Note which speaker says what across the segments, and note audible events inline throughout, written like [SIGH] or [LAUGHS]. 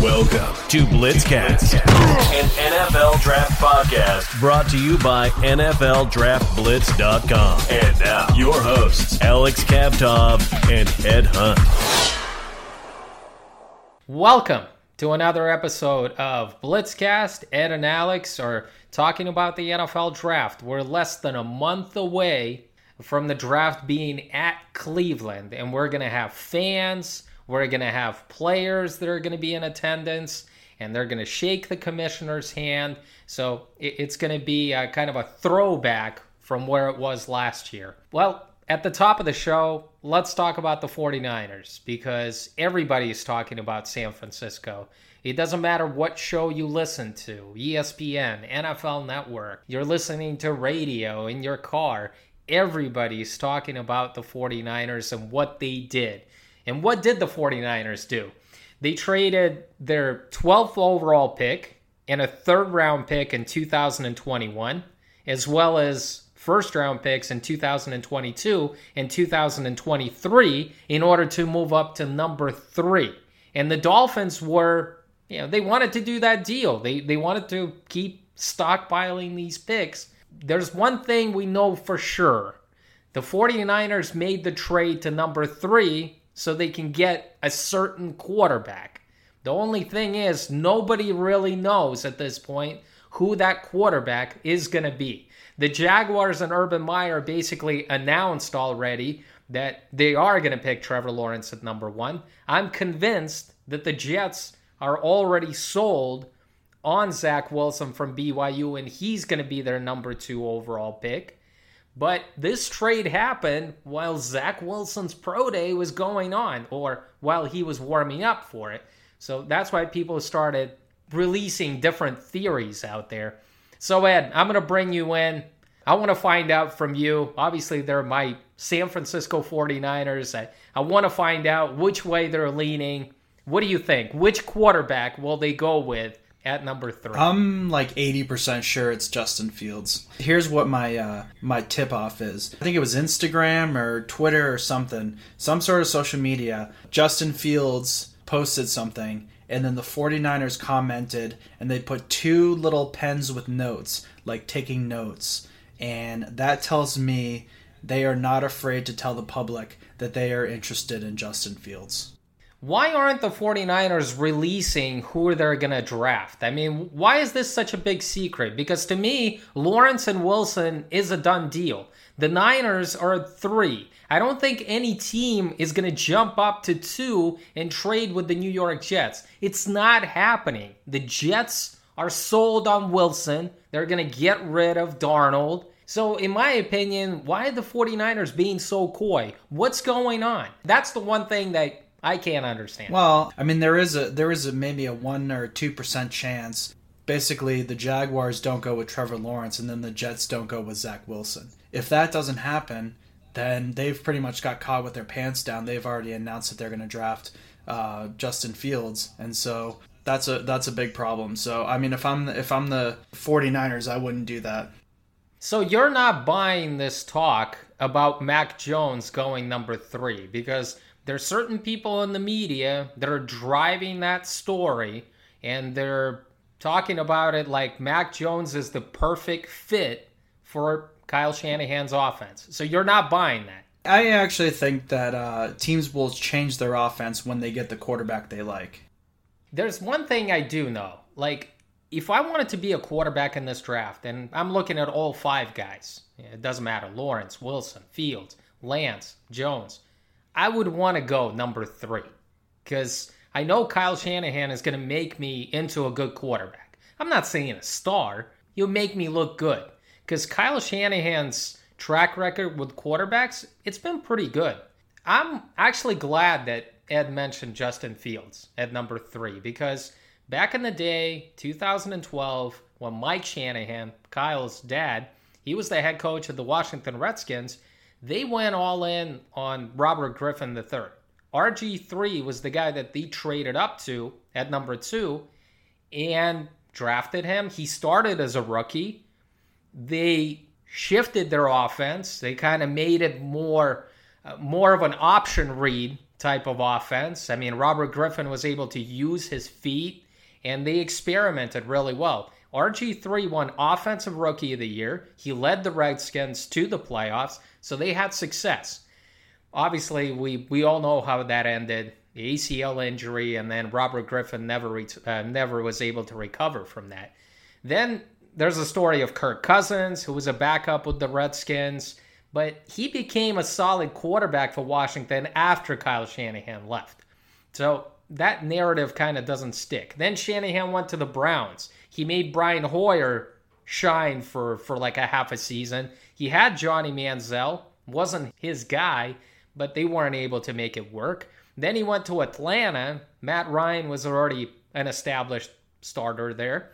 Speaker 1: Welcome to Blitzcast, an NFL draft podcast brought to you by NFLDraftBlitz.com. And now, your hosts, Alex Kavtov and Ed Hunt.
Speaker 2: Welcome to another episode of Blitzcast. Ed and Alex are talking about the NFL draft. We're less than a month away from the draft being at Cleveland, and we're going to have fans we're going to have players that are going to be in attendance and they're going to shake the commissioner's hand. So it's going to be a, kind of a throwback from where it was last year. Well, at the top of the show, let's talk about the 49ers because everybody's talking about San Francisco. It doesn't matter what show you listen to ESPN, NFL Network, you're listening to radio in your car. Everybody's talking about the 49ers and what they did. And what did the 49ers do? They traded their 12th overall pick and a third round pick in 2021, as well as first round picks in 2022 and 2023 in order to move up to number three. And the Dolphins were, you know, they wanted to do that deal. They, they wanted to keep stockpiling these picks. There's one thing we know for sure the 49ers made the trade to number three so they can get a certain quarterback. The only thing is, nobody really knows at this point who that quarterback is going to be. The Jaguars and Urban Meyer basically announced already that they are going to pick Trevor Lawrence at number one. I'm convinced that the Jets are already sold on Zach Wilson from BYU, and he's going to be their number two overall pick. But this trade happened while Zach Wilson's pro day was going on, or while he was warming up for it. So that's why people started releasing different theories out there. So, Ed, I'm going to bring you in. I want to find out from you. Obviously, they're my San Francisco 49ers. I, I want to find out which way they're leaning. What do you think? Which quarterback will they go with at number three.
Speaker 3: I'm like 80% sure it's Justin Fields. Here's what my uh, my tip off is. I think it was Instagram or Twitter or something, some sort of social media. Justin Fields posted something and then the 49ers commented and they put two little pens with notes, like taking notes. And that tells me they are not afraid to tell the public that they are interested in Justin Fields
Speaker 2: why aren't the 49ers releasing who they're going to draft? I mean, why is this such a big secret? Because to me, Lawrence and Wilson is a done deal. The Niners are three. I don't think any team is going to jump up to two and trade with the New York Jets. It's not happening. The Jets are sold on Wilson. They're going to get rid of Darnold. So, in my opinion, why are the 49ers being so coy? What's going on? That's the one thing that I can't understand.
Speaker 3: Well, I mean, there is a there is a maybe a one or two percent chance. Basically, the Jaguars don't go with Trevor Lawrence, and then the Jets don't go with Zach Wilson. If that doesn't happen, then they've pretty much got caught with their pants down. They've already announced that they're going to draft uh, Justin Fields, and so that's a that's a big problem. So I mean, if I'm if I'm the 49ers, I wouldn't do that.
Speaker 2: So you're not buying this talk about Mac Jones going number three because there's certain people in the media that are driving that story and they're talking about it like Mac Jones is the perfect fit for Kyle Shanahan's offense. So you're not buying that.
Speaker 3: I actually think that uh, teams will change their offense when they get the quarterback they like.
Speaker 2: There's one thing I do know. Like, if I wanted to be a quarterback in this draft, and I'm looking at all five guys, it doesn't matter Lawrence, Wilson, Fields, Lance, Jones. I would want to go number three because I know Kyle Shanahan is going to make me into a good quarterback. I'm not saying a star. He'll make me look good because Kyle Shanahan's track record with quarterbacks, it's been pretty good. I'm actually glad that Ed mentioned Justin Fields at number three because back in the day, 2012, when Mike Shanahan, Kyle's dad, he was the head coach of the Washington Redskins, they went all in on Robert Griffin III. RG3 was the guy that they traded up to at number two and drafted him. He started as a rookie. They shifted their offense. They kind of made it more uh, more of an option read type of offense. I mean, Robert Griffin was able to use his feet and they experimented really well. RG3 won Offensive Rookie of the Year. He led the Redskins to the playoffs, so they had success. Obviously, we, we all know how that ended the ACL injury, and then Robert Griffin never, re- uh, never was able to recover from that. Then there's a story of Kirk Cousins, who was a backup with the Redskins, but he became a solid quarterback for Washington after Kyle Shanahan left. So that narrative kind of doesn't stick. Then Shanahan went to the Browns. He made Brian Hoyer shine for, for like a half a season. He had Johnny Manziel, wasn't his guy, but they weren't able to make it work. Then he went to Atlanta. Matt Ryan was already an established starter there.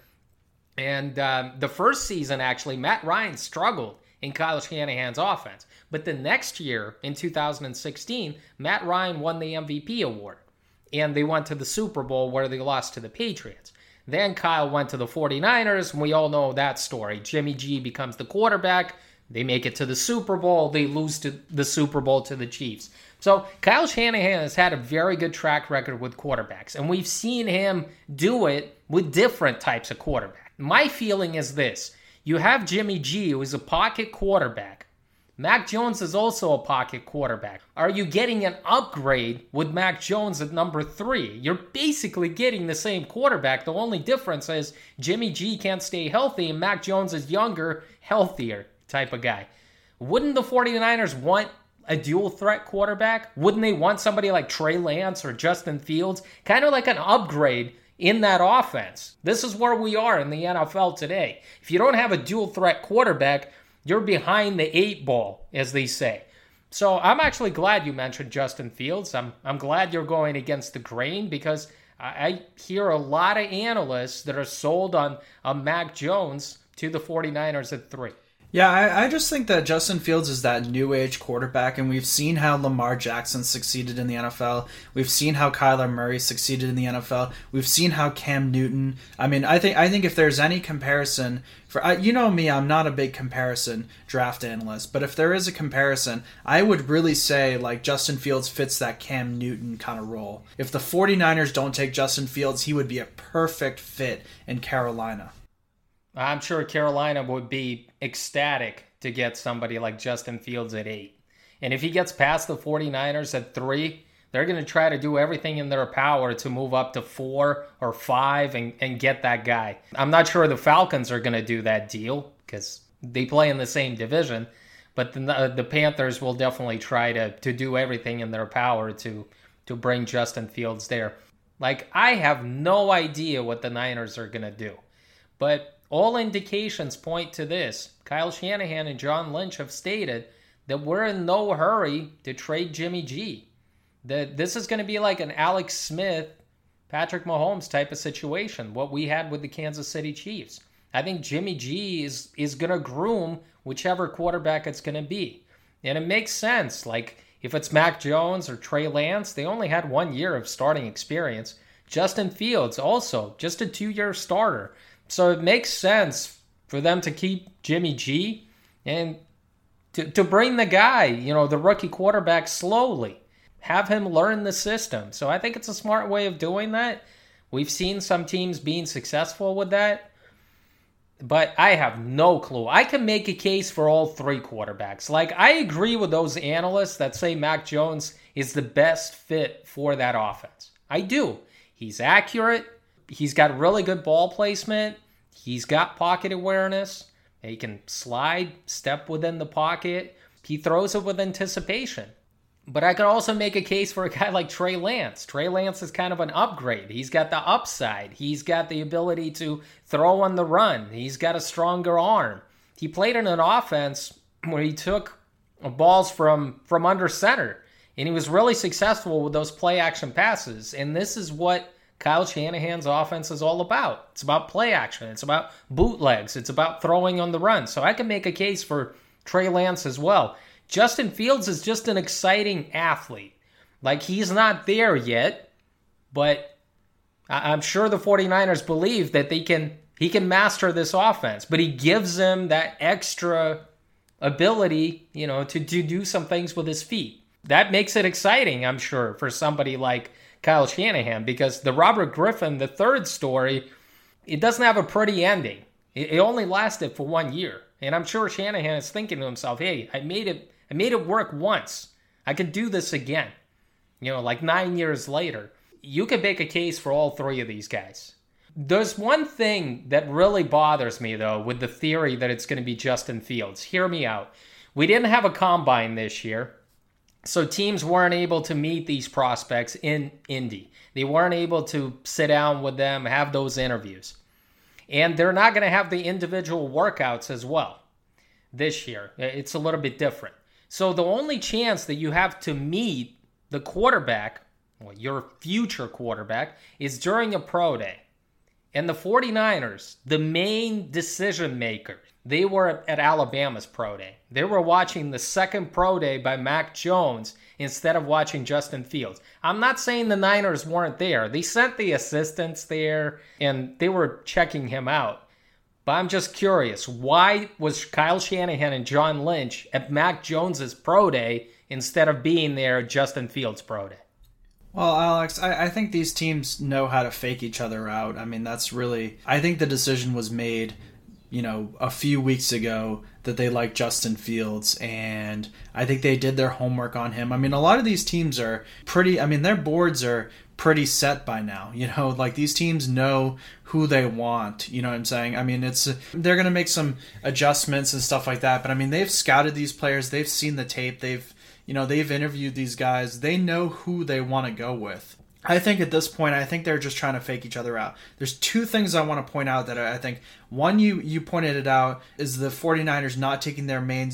Speaker 2: And um, the first season, actually, Matt Ryan struggled in Kyle Shanahan's offense. But the next year, in 2016, Matt Ryan won the MVP award. And they went to the Super Bowl where they lost to the Patriots. Then Kyle went to the 49ers, and we all know that story. Jimmy G becomes the quarterback. They make it to the Super Bowl. They lose to the Super Bowl to the Chiefs. So Kyle Shanahan has had a very good track record with quarterbacks, and we've seen him do it with different types of quarterbacks. My feeling is this you have Jimmy G, who is a pocket quarterback. Mac Jones is also a pocket quarterback. Are you getting an upgrade with Mac Jones at number three? You're basically getting the same quarterback. The only difference is Jimmy G can't stay healthy and Mac Jones is younger, healthier type of guy. Wouldn't the 49ers want a dual threat quarterback? Wouldn't they want somebody like Trey Lance or Justin Fields? Kind of like an upgrade in that offense. This is where we are in the NFL today. If you don't have a dual threat quarterback, you're behind the eight ball, as they say. So I'm actually glad you mentioned Justin Fields. I'm I'm glad you're going against the grain because I, I hear a lot of analysts that are sold on a Mac Jones to the 49ers at three.
Speaker 3: Yeah, I, I, just think that Justin Fields is that new age quarterback, and we've seen how Lamar Jackson succeeded in the NFL. We've seen how Kyler Murray succeeded in the NFL. We've seen how Cam Newton. I mean, I think I think if there's any comparison for you know me, I'm not a big comparison draft analyst, but if there is a comparison, I would really say like Justin Fields fits that Cam Newton kind of role. If the 49ers don't take Justin Fields, he would be a perfect fit in Carolina.
Speaker 2: I'm sure Carolina would be ecstatic to get somebody like Justin Fields at eight. And if he gets past the 49ers at three, they're going to try to do everything in their power to move up to four or five and, and get that guy. I'm not sure the Falcons are going to do that deal because they play in the same division, but the, the Panthers will definitely try to, to do everything in their power to, to bring Justin Fields there. Like, I have no idea what the Niners are going to do. But all indications point to this. Kyle Shanahan and John Lynch have stated that we're in no hurry to trade Jimmy G. That this is going to be like an Alex Smith, Patrick Mahomes type of situation, what we had with the Kansas City Chiefs. I think Jimmy G is is going to groom whichever quarterback it's going to be. And it makes sense. Like if it's Mac Jones or Trey Lance, they only had one year of starting experience. Justin Fields also just a two-year starter. So it makes sense for them to keep Jimmy G and to, to bring the guy, you know, the rookie quarterback slowly. Have him learn the system. So I think it's a smart way of doing that. We've seen some teams being successful with that. But I have no clue. I can make a case for all three quarterbacks. Like, I agree with those analysts that say Mac Jones is the best fit for that offense. I do. He's accurate he's got really good ball placement. He's got pocket awareness. He can slide, step within the pocket. He throws it with anticipation. But I could also make a case for a guy like Trey Lance. Trey Lance is kind of an upgrade. He's got the upside. He's got the ability to throw on the run. He's got a stronger arm. He played in an offense where he took balls from from under center and he was really successful with those play action passes. And this is what Kyle Shanahan's offense is all about. It's about play action. It's about bootlegs. It's about throwing on the run. So I can make a case for Trey Lance as well. Justin Fields is just an exciting athlete. Like he's not there yet, but I'm sure the 49ers believe that they can he can master this offense, but he gives them that extra ability, you know, to, to do some things with his feet. that makes it exciting, I'm sure, for somebody like Kyle Shanahan because the Robert Griffin, the third story, it doesn't have a pretty ending. It, it only lasted for one year. And I'm sure Shanahan is thinking to himself, hey, I made it I made it work once. I could do this again. You know, like nine years later. You could make a case for all three of these guys. There's one thing that really bothers me, though, with the theory that it's going to be Justin Fields. Hear me out. We didn't have a combine this year, so teams weren't able to meet these prospects in Indy. They weren't able to sit down with them, have those interviews. And they're not going to have the individual workouts as well this year. It's a little bit different. So the only chance that you have to meet the quarterback, well, your future quarterback, is during a pro day. And the 49ers, the main decision maker, they were at Alabama's pro day. They were watching the second pro day by Mac Jones instead of watching Justin Fields. I'm not saying the Niners weren't there. They sent the assistants there and they were checking him out. But I'm just curious, why was Kyle Shanahan and John Lynch at Mac Jones's pro day instead of being there at Justin Fields' pro day?
Speaker 3: Well, Alex, I, I, think these teams know how to fake each other out. I mean, that's really. I think the decision was made, you know, a few weeks ago that they like Justin Fields, and I think they did their homework on him. I mean, a lot of these teams are pretty. I mean, their boards are pretty set by now. You know, [LAUGHS] like these teams know who they want. You know what I'm saying? I mean, it's they're going to make some adjustments and stuff like that, but I mean, they've scouted these players, they've seen the tape, they've you know, they've interviewed these guys. They know who they want to go with. I think at this point, I think they're just trying to fake each other out. There's two things I want to point out that I think one you you pointed it out is the 49ers not taking their main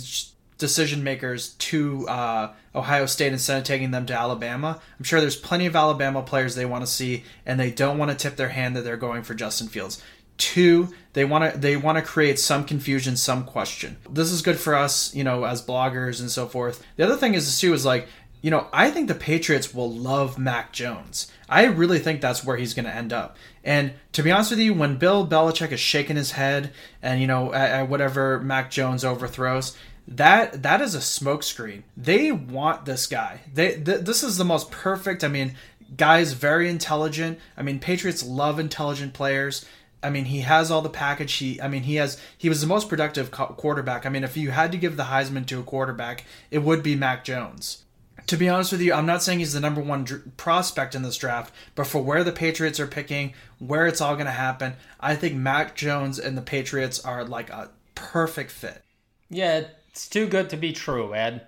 Speaker 3: decision makers to uh, Ohio State instead of taking them to Alabama. I'm sure there's plenty of Alabama players they want to see, and they don't want to tip their hand that they're going for Justin Fields. Two, they want to they want to create some confusion, some question. This is good for us, you know, as bloggers and so forth. The other thing is too is like, you know, I think the Patriots will love Mac Jones. I really think that's where he's going to end up. And to be honest with you, when Bill Belichick is shaking his head and you know at, at whatever Mac Jones overthrows, that that is a smokescreen. They want this guy. They th- this is the most perfect. I mean, guy's very intelligent. I mean, Patriots love intelligent players. I mean, he has all the package. He, I mean, he has. He was the most productive quarterback. I mean, if you had to give the Heisman to a quarterback, it would be Mac Jones. To be honest with you, I'm not saying he's the number one dr- prospect in this draft, but for where the Patriots are picking, where it's all going to happen, I think Mac Jones and the Patriots are like a perfect fit.
Speaker 2: Yeah, it's too good to be true, Ed.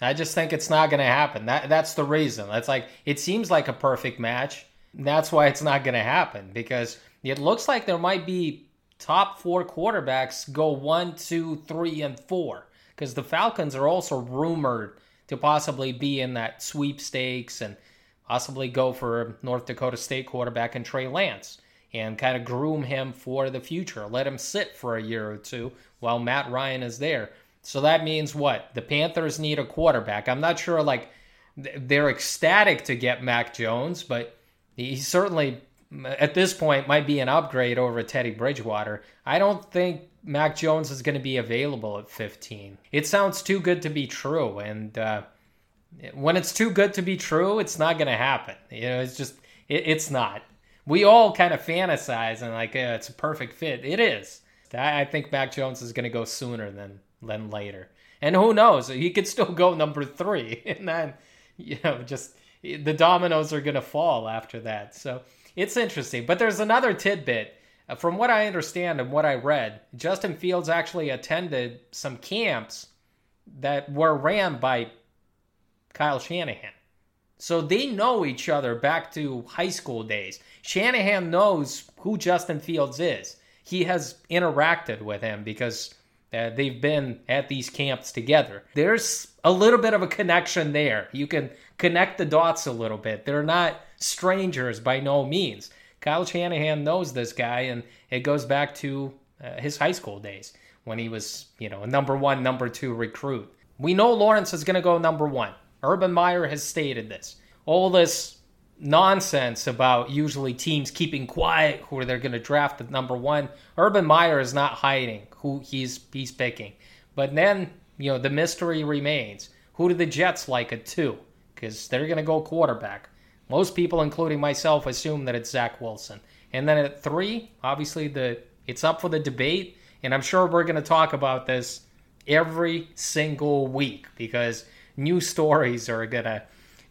Speaker 2: I just think it's not going to happen. That that's the reason. That's like it seems like a perfect match. That's why it's not going to happen because it looks like there might be top four quarterbacks go one, two, three, and four. Because the Falcons are also rumored to possibly be in that sweepstakes and possibly go for North Dakota State quarterback and Trey Lance and kind of groom him for the future. Let him sit for a year or two while Matt Ryan is there. So that means what? The Panthers need a quarterback. I'm not sure, like, they're ecstatic to get Mac Jones, but he certainly at this point might be an upgrade over Teddy Bridgewater. I don't think Mac Jones is going to be available at 15. It sounds too good to be true, and uh, when it's too good to be true, it's not going to happen. You know, it's just it, it's not. We all kind of fantasize and like uh, it's a perfect fit. It is. I, I think Mac Jones is going to go sooner than than later, and who knows? He could still go number three, [LAUGHS] and then you know just the dominoes are going to fall after that. So it's interesting. But there's another tidbit. Uh, from what I understand and what I read, Justin Fields actually attended some camps that were ran by Kyle Shanahan. So they know each other back to high school days. Shanahan knows who Justin Fields is. He has interacted with him because uh, they've been at these camps together. There's a little bit of a connection there. You can connect the dots a little bit. They're not strangers by no means. Kyle Shanahan knows this guy, and it goes back to uh, his high school days when he was, you know, a number one, number two recruit. We know Lawrence is going to go number one. Urban Meyer has stated this. All this nonsense about usually teams keeping quiet who they're going to draft at number one. Urban Meyer is not hiding who he's he's picking. But then, you know, the mystery remains. Who do the Jets like at two? because they're going to go quarterback. Most people, including myself, assume that it's Zach Wilson. And then at three, obviously the it's up for the debate, and I'm sure we're going to talk about this every single week because new stories are going to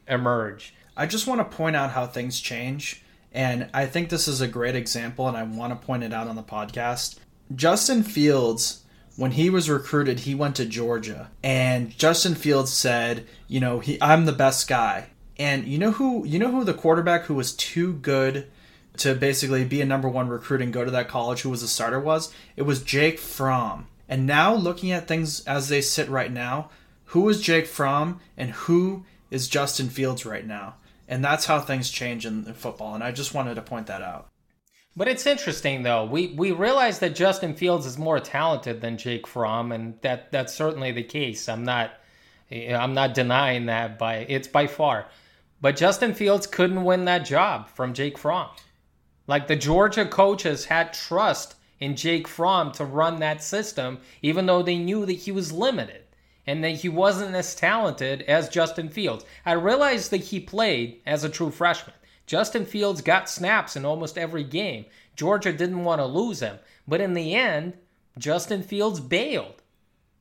Speaker 2: emerge.
Speaker 3: I just want to point out how things change, and I think this is a great example, and I want to point it out on the podcast. Justin Fields, when he was recruited, he went to Georgia, and Justin Fields said, "You know, he, I'm the best guy." And you know who? You know who the quarterback who was too good to basically be a number one recruit and go to that college, who was a starter, was it was Jake Fromm. And now looking at things as they sit right now, who is Jake Fromm and who is Justin Fields right now? And that's how things change in, football. And I just wanted to point that out.
Speaker 2: But it's interesting though. We we realize that Justin Fields is more talented than Jake Fromm, and that that's certainly the case. I'm not I'm not denying that by it's by far. But Justin Fields couldn't win that job from Jake Fromm. Like the Georgia coaches had trust in Jake Fromm to run that system, even though they knew that he was limited and that he wasn't as talented as Justin Fields. I realized that he played as a true freshman. Justin Fields got snaps in almost every game. Georgia didn't want to lose him. But in the end, Justin Fields bailed.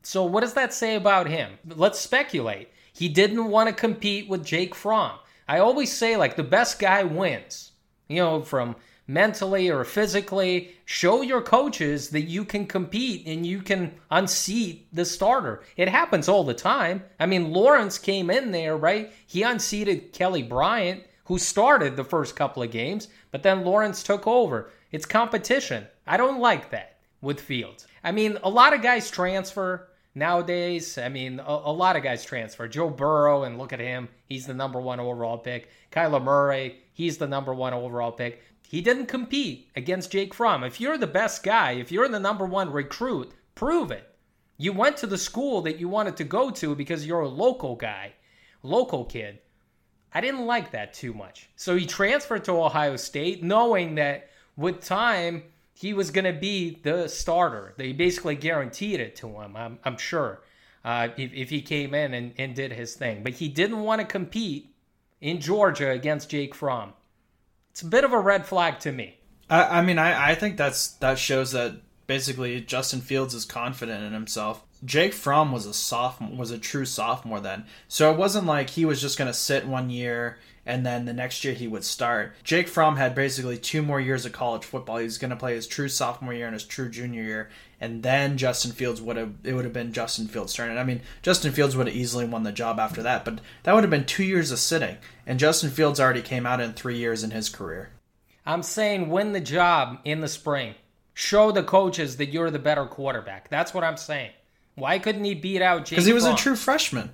Speaker 2: So, what does that say about him? Let's speculate. He didn't want to compete with Jake Fromm. I always say, like, the best guy wins. You know, from mentally or physically. Show your coaches that you can compete and you can unseat the starter. It happens all the time. I mean, Lawrence came in there, right? He unseated Kelly Bryant, who started the first couple of games, but then Lawrence took over. It's competition. I don't like that with Fields. I mean, a lot of guys transfer nowadays. I mean, a, a, lot of guys transfer. Joe Burrow, and look at him. He's the number one overall pick. Kyler Murray, he's the number one overall pick. He didn't compete against Jake Fromm. If you're the best guy, if you're the number one recruit, prove it. You went to the school that you wanted to go to because you're a local guy, local kid. I didn't like that too much. So he transferred to Ohio State knowing that with time he was going to be the starter. They basically guaranteed it to him, I'm, I'm sure, uh, if, if he came in and, and did his thing. But he didn't want to compete in Georgia against Jake Fromm. It's a bit of a red flag to me.
Speaker 3: I, I mean, I, I think that's that shows that basically Justin Fields is confident in himself. Jake Fromm was a sophomore, was a true sophomore then, so it wasn't like he was just going to sit one year and then the next year he would start. Jake Fromm had basically two more years of college football. He was going to play his true sophomore year and his true junior year, and then Justin Fields would have it would have been Justin Fields' turn. And I mean, Justin Fields would have easily won the job after that, but that would have been two years of sitting, and Justin Fields already came out in three years in his career.
Speaker 2: I'm saying win the job in the spring. Show the coaches that you're the better quarterback. That's what I'm saying. Why couldn't he beat out Jake?
Speaker 3: Because he was Fromm? a true freshman.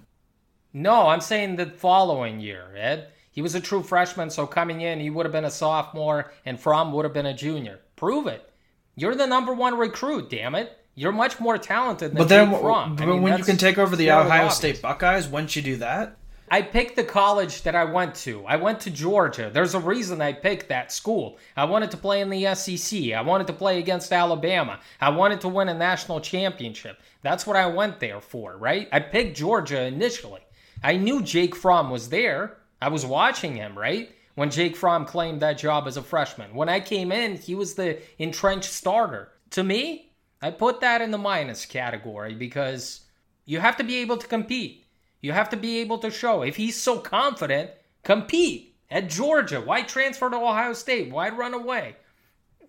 Speaker 2: No, I'm saying the following year, Ed. He was a true freshman, so coming in, he would have been a sophomore, and Fromm would have been a junior. Prove it. You're the number one recruit, damn it. You're much more talented than but then, Jake Fromm.
Speaker 3: But I mean, when you can take over the Ohio obvious. State Buckeyes, wouldn't you do that?
Speaker 2: I picked the college that I went to. I went to Georgia. There's a reason I picked that school. I wanted to play in the SEC. I wanted to play against Alabama. I wanted to win a national championship. That's what I went there for, right? I picked Georgia initially. I knew Jake Fromm was there. I was watching him, right? When Jake Fromm claimed that job as a freshman. When I came in, he was the entrenched starter. To me, I put that in the minus category because you have to be able to compete. You have to be able to show. If he's so confident, compete at Georgia. Why transfer to Ohio State? Why run away?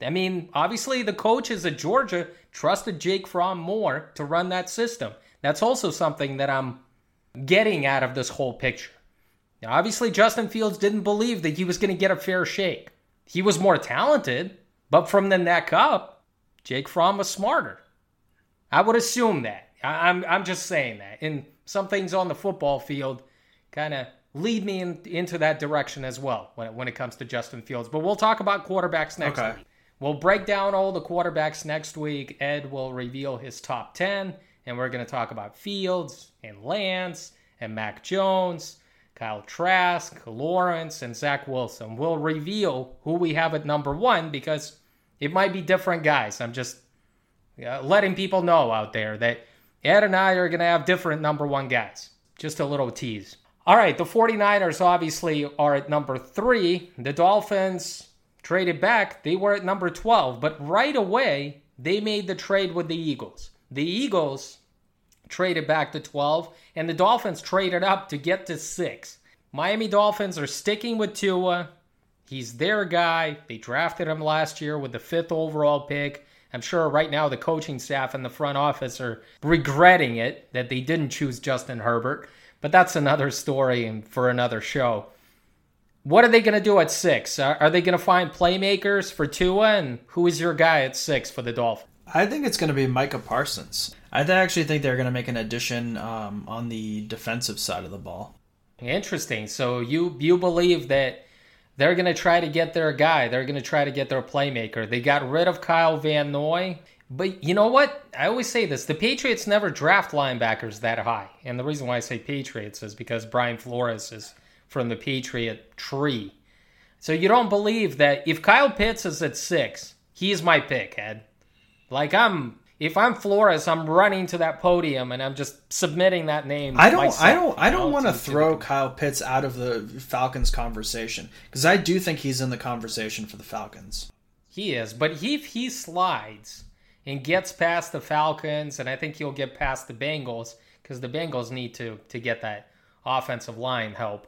Speaker 2: I mean, obviously, the coaches at Georgia trusted Jake Fromm more to run that system. That's also something that I'm getting out of this whole picture. Now, obviously, Justin Fields didn't believe that he was going to get a fair shake. He was more talented, but from the neck up, Jake Fromm was smarter. I would assume that. I'm, I'm just saying that. And some things on the football field kind of lead me in, into that direction as well when it, when it comes to Justin Fields. But we'll talk about quarterbacks next okay. week. We'll break down all the quarterbacks next week. Ed will reveal his top 10, and we're going to talk about Fields and Lance and Mac Jones Kyle Trask, Lawrence, and Zach Wilson. We'll reveal who we have at number one because it might be different guys. I'm just letting people know out there that Ed and I are going to have different number one guys. Just a little tease. All right, the 49ers obviously are at number three. The Dolphins traded back, they were at number 12, but right away, they made the trade with the Eagles. The Eagles traded back to 12, and the Dolphins traded up to get to six. Miami Dolphins are sticking with Tua. He's their guy. They drafted him last year with the fifth overall pick. I'm sure right now the coaching staff and the front office are regretting it that they didn't choose Justin Herbert, but that's another story for another show. What are they going to do at six? Are, they going to find playmakers for Tua? And who is your guy at six for the Dolphins?
Speaker 3: I think it's going to be Micah Parsons. I actually think they're going to make an addition um, on the defensive side of the ball.
Speaker 2: Interesting. So you you believe that they're going to try to get their guy. They're going to try to get their playmaker. They got rid of Kyle Van Noy. But you know what? I always say this the Patriots never draft linebackers that high. And the reason why I say Patriots is because Brian Flores is from the Patriot tree. So you don't believe that if Kyle Pitts is at six, he's my pick, Ed. Like I'm if I'm Flores, I'm running to that podium and I'm just submitting that name.
Speaker 3: I don't, myself, I don't, I don't want to throw Kyle Pitts out of the Falcons conversation because I do think he's in the conversation for the Falcons.
Speaker 2: He is, but if he slides and gets past the Falcons, and I think he'll get past the Bengals because the Bengals need to to get that offensive line help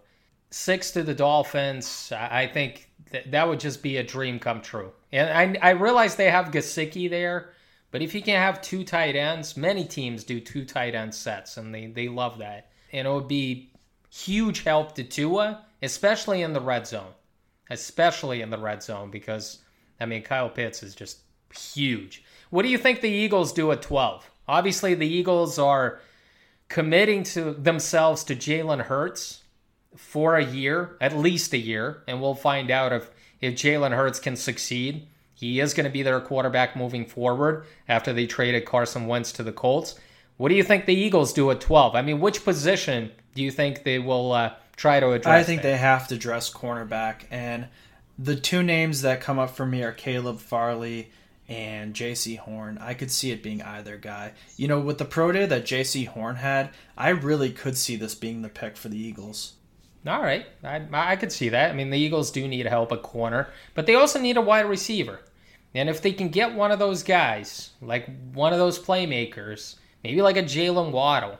Speaker 2: six to the Dolphins, I think that, that would just be a dream come true. And I, I realize they have Gesicki there, but if you can have two tight ends, many teams do two tight end sets, and they, they love that. And it would be huge help to Tua, especially in the red zone. Especially in the red zone, because, I mean, Kyle Pitts is just huge. What do you think the Eagles do at 12? Obviously, the Eagles are committing to themselves to Jalen Hurts for a year, at least a year, and we'll find out if if Jalen Hurts can succeed. He is going to be their quarterback moving forward after they traded Carson Wentz to the Colts. What do you think the Eagles do at 12? I mean, which position do you think they will uh, try to address?
Speaker 3: I think there? they have to address cornerback, and the two names that come up for me are Caleb Farley and Jaycee Horn. I could see it being either guy. You know, with the pro day that Jaycee Horn had, I really could see this being the pick for the Eagles.
Speaker 2: All right, I, I could see that. I mean, the Eagles do need help at corner, but they also need a wide receiver. And if they can get one of those guys, like one of those playmakers, maybe like a Jaylen Waddle.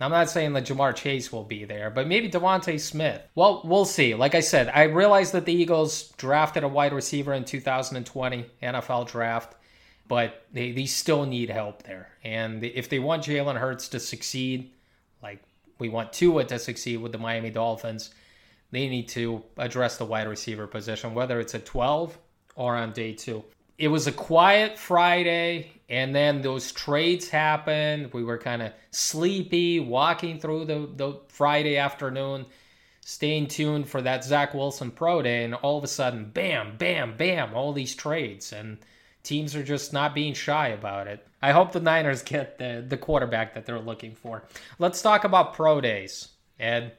Speaker 2: I'm not saying that Ja'Marr Chase will be there, but maybe DeVonta Smith. Well, we'll see. Like I said, I realize that the Eagles drafted a wide receiver in 2020 NFL draft, but they, they still need help there. And if they want Jalen Hurts to succeed, like we want Tua to succeed with the Miami Dolphins, they need to address the wide receiver position, whether it's at 12 or on day two. It was a quiet Friday, and then those trades happened. We were kind of sleepy, walking through the, the Friday afternoon, staying tuned for that Zach Wilson Pro Day, and all of a sudden, bam, bam, bam, all these trades. And teams are just not being shy about it. I hope the Niners get the, the quarterback that they're looking for. Let's talk about pro days, Ed.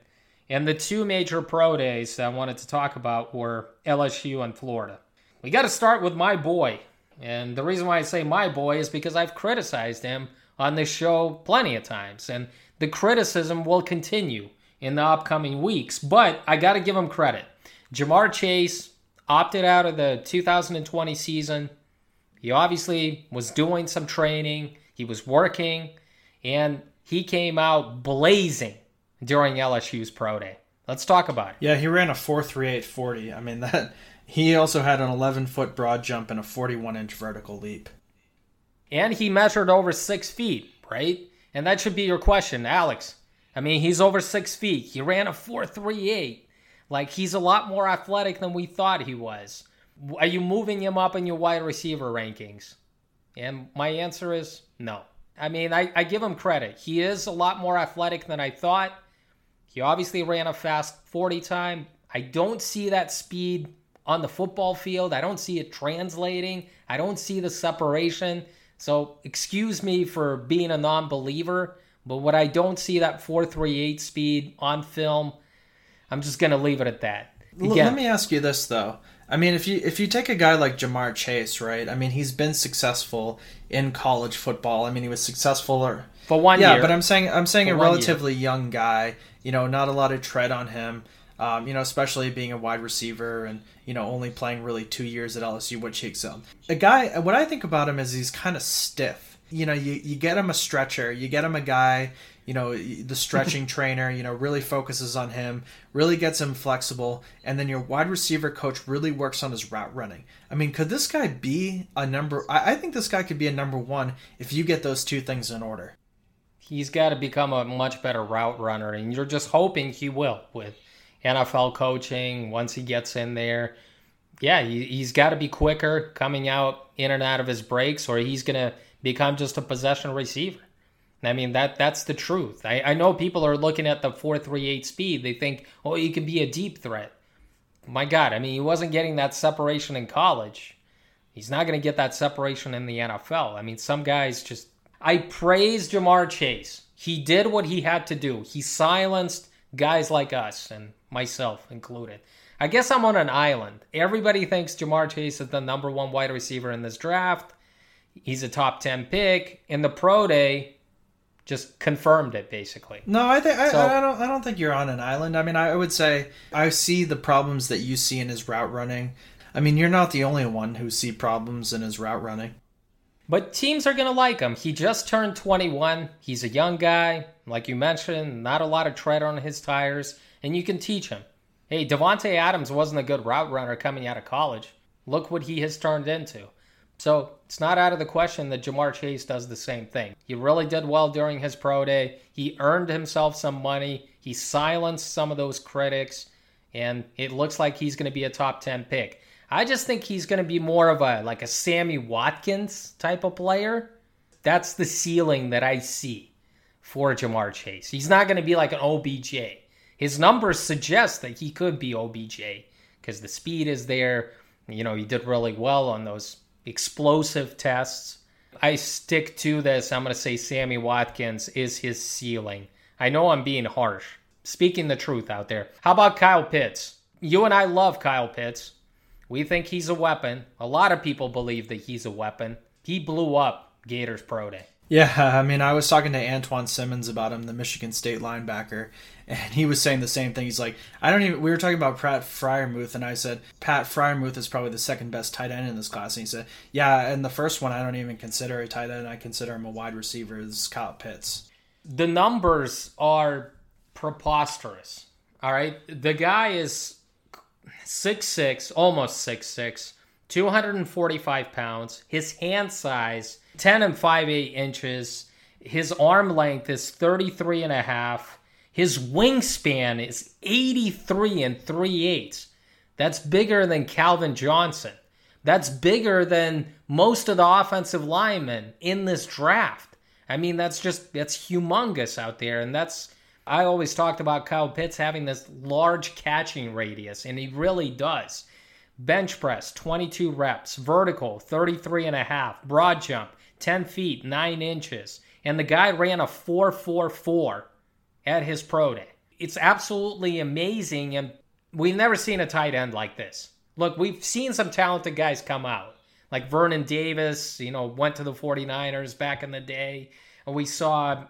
Speaker 2: And the two major pro days that I wanted to talk about were LSU and Florida. We got to start with my boy. And the reason why I say my boy is because I've criticized him on this show plenty of times. And the criticism will continue in the upcoming weeks. But I got to give him credit. Ja'Marr Chase opted out of the 2020 season he obviously was doing some training, he was working, and he came out blazing during LSU's pro day. Let's talk about it.
Speaker 3: Yeah, he ran a 4.3840. I mean [LAUGHS] that he also had an 11 foot broad jump and a 41 inch vertical leap.
Speaker 2: And he measured over six feet, right? And that should be your question, Alex. I mean, he's over six feet. He ran a 4.38. Like, he's a lot more athletic than we thought he was. Are you moving him up in your wide receiver rankings? And my answer is no. I mean, I, I give him credit. He is a lot more athletic than I thought. He obviously ran a fast 40 time. I don't see that speed on the football field. I don't see it translating. I don't see the separation. So, excuse me for being a non believer, but what I don't see that 438 speed on film, I'm just going to leave it at that.
Speaker 3: Again, Let me ask you this, though I mean, if you if you take a guy like Ja'Marr Chase, right? I mean, he's been successful in college football. I mean, he was successful or
Speaker 2: for one
Speaker 3: yeah,
Speaker 2: year.
Speaker 3: but I'm saying I'm saying
Speaker 2: For
Speaker 3: a relatively young guy. You know, not a lot of tread on him. Um, you know, especially being a wide receiver and you know only playing really two years at LSU, which he excelled. A guy, what I think about him is he's kind of stiff. You know, you you get him a stretcher, you get him a guy. You know, the stretching [LAUGHS] trainer. You know, really focuses on him, really gets him flexible, and then your wide receiver coach really works on his route running. I mean, could this guy be a number? I, I think this guy could be a number one if you get those two things in order.
Speaker 2: he's got to become a much better route runner, and you're just hoping he will with NFL coaching once he gets in there. Yeah, he, he's got to be quicker coming out in and out of his breaks, or he's going to become just a possession receiver. I mean that that's the truth. I, I know people are looking at the four three eight speed. They think, oh, he can be a deep threat. My God, I mean, he wasn't getting that separation in college. He's not going to get that separation in the NFL. I mean, some guys just. I praise Ja'Marr Chase. He did what he had to do. He silenced guys like us and myself included. I guess I'm on an island. Everybody thinks Ja'Marr Chase is the number one wide receiver in this draft. He's a top 10 pick. And the pro day, just confirmed it basically.
Speaker 3: No, I think I, I don't. I don't think you're on an island. I mean, I would say I see the problems that you see in his route running. I mean, you're not the only one who see problems in his route running.
Speaker 2: But teams are going to like him. He just turned 21. He's a young guy. Like you mentioned, not a lot of tread on his tires, and you can teach him. Hey, Davante Adams wasn't a good route runner coming out of college. Look what he has turned into. So it's not out of the question that Ja'Marr Chase does the same thing. He really did well during his pro day. He earned himself some money. He silenced some of those critics, and it looks like he's going to be a top 10 pick. I just think he's going to be more of a like a Sammy Watkins type of player. That's the ceiling that I see for Ja'Marr Chase. He's not going to be like an OBJ. His numbers suggest that he could be OBJ because the speed is there. You know, he did really well on those explosive tests. I stick to this. I'm going to say Sammy Watkins is his ceiling. I know I'm being harsh. Speaking the truth out there. How about Kyle Pitts? You and I love Kyle Pitts. We think he's a weapon. A lot of people believe that he's a weapon. He blew up Gators Pro Day.
Speaker 3: Yeah, [LAUGHS] I mean, I was talking to Antjuan Simmons about him, the Michigan State linebacker, [LAUGHS] and he was saying the same thing. He's like, I don't even. We were talking about Pat Freiermuth, and I said Pat Freiermuth is probably the second best tight end in this class, and he said, Yeah, and the first one I don't even consider a tight end. I consider him a wide receiver. Is Kyle Pitts.
Speaker 2: the numbers are preposterous. All right. The guy is 6'6, almost 6'6, 245 pounds. His hand size, 10 and 5 8 inches. His arm length is 33 and a half. His wingspan is 83 and 3 eighths. That's bigger than Calvin Johnson. That's bigger than most of the offensive linemen in this draft. I mean, that's just that's humongous out there, and that's I always talked about Kyle Pitts having this large catching radius, and he really does. Bench press, 22 reps, vertical, 33 and a half, broad jump, 10 feet, 9 inches. And the guy ran a 444 at his pro day. It's absolutely amazing, and we've never seen a tight end like this. Look, we've seen some talented guys come out, like Vernon Davis, you know, went to the 49ers back in the day. And we saw,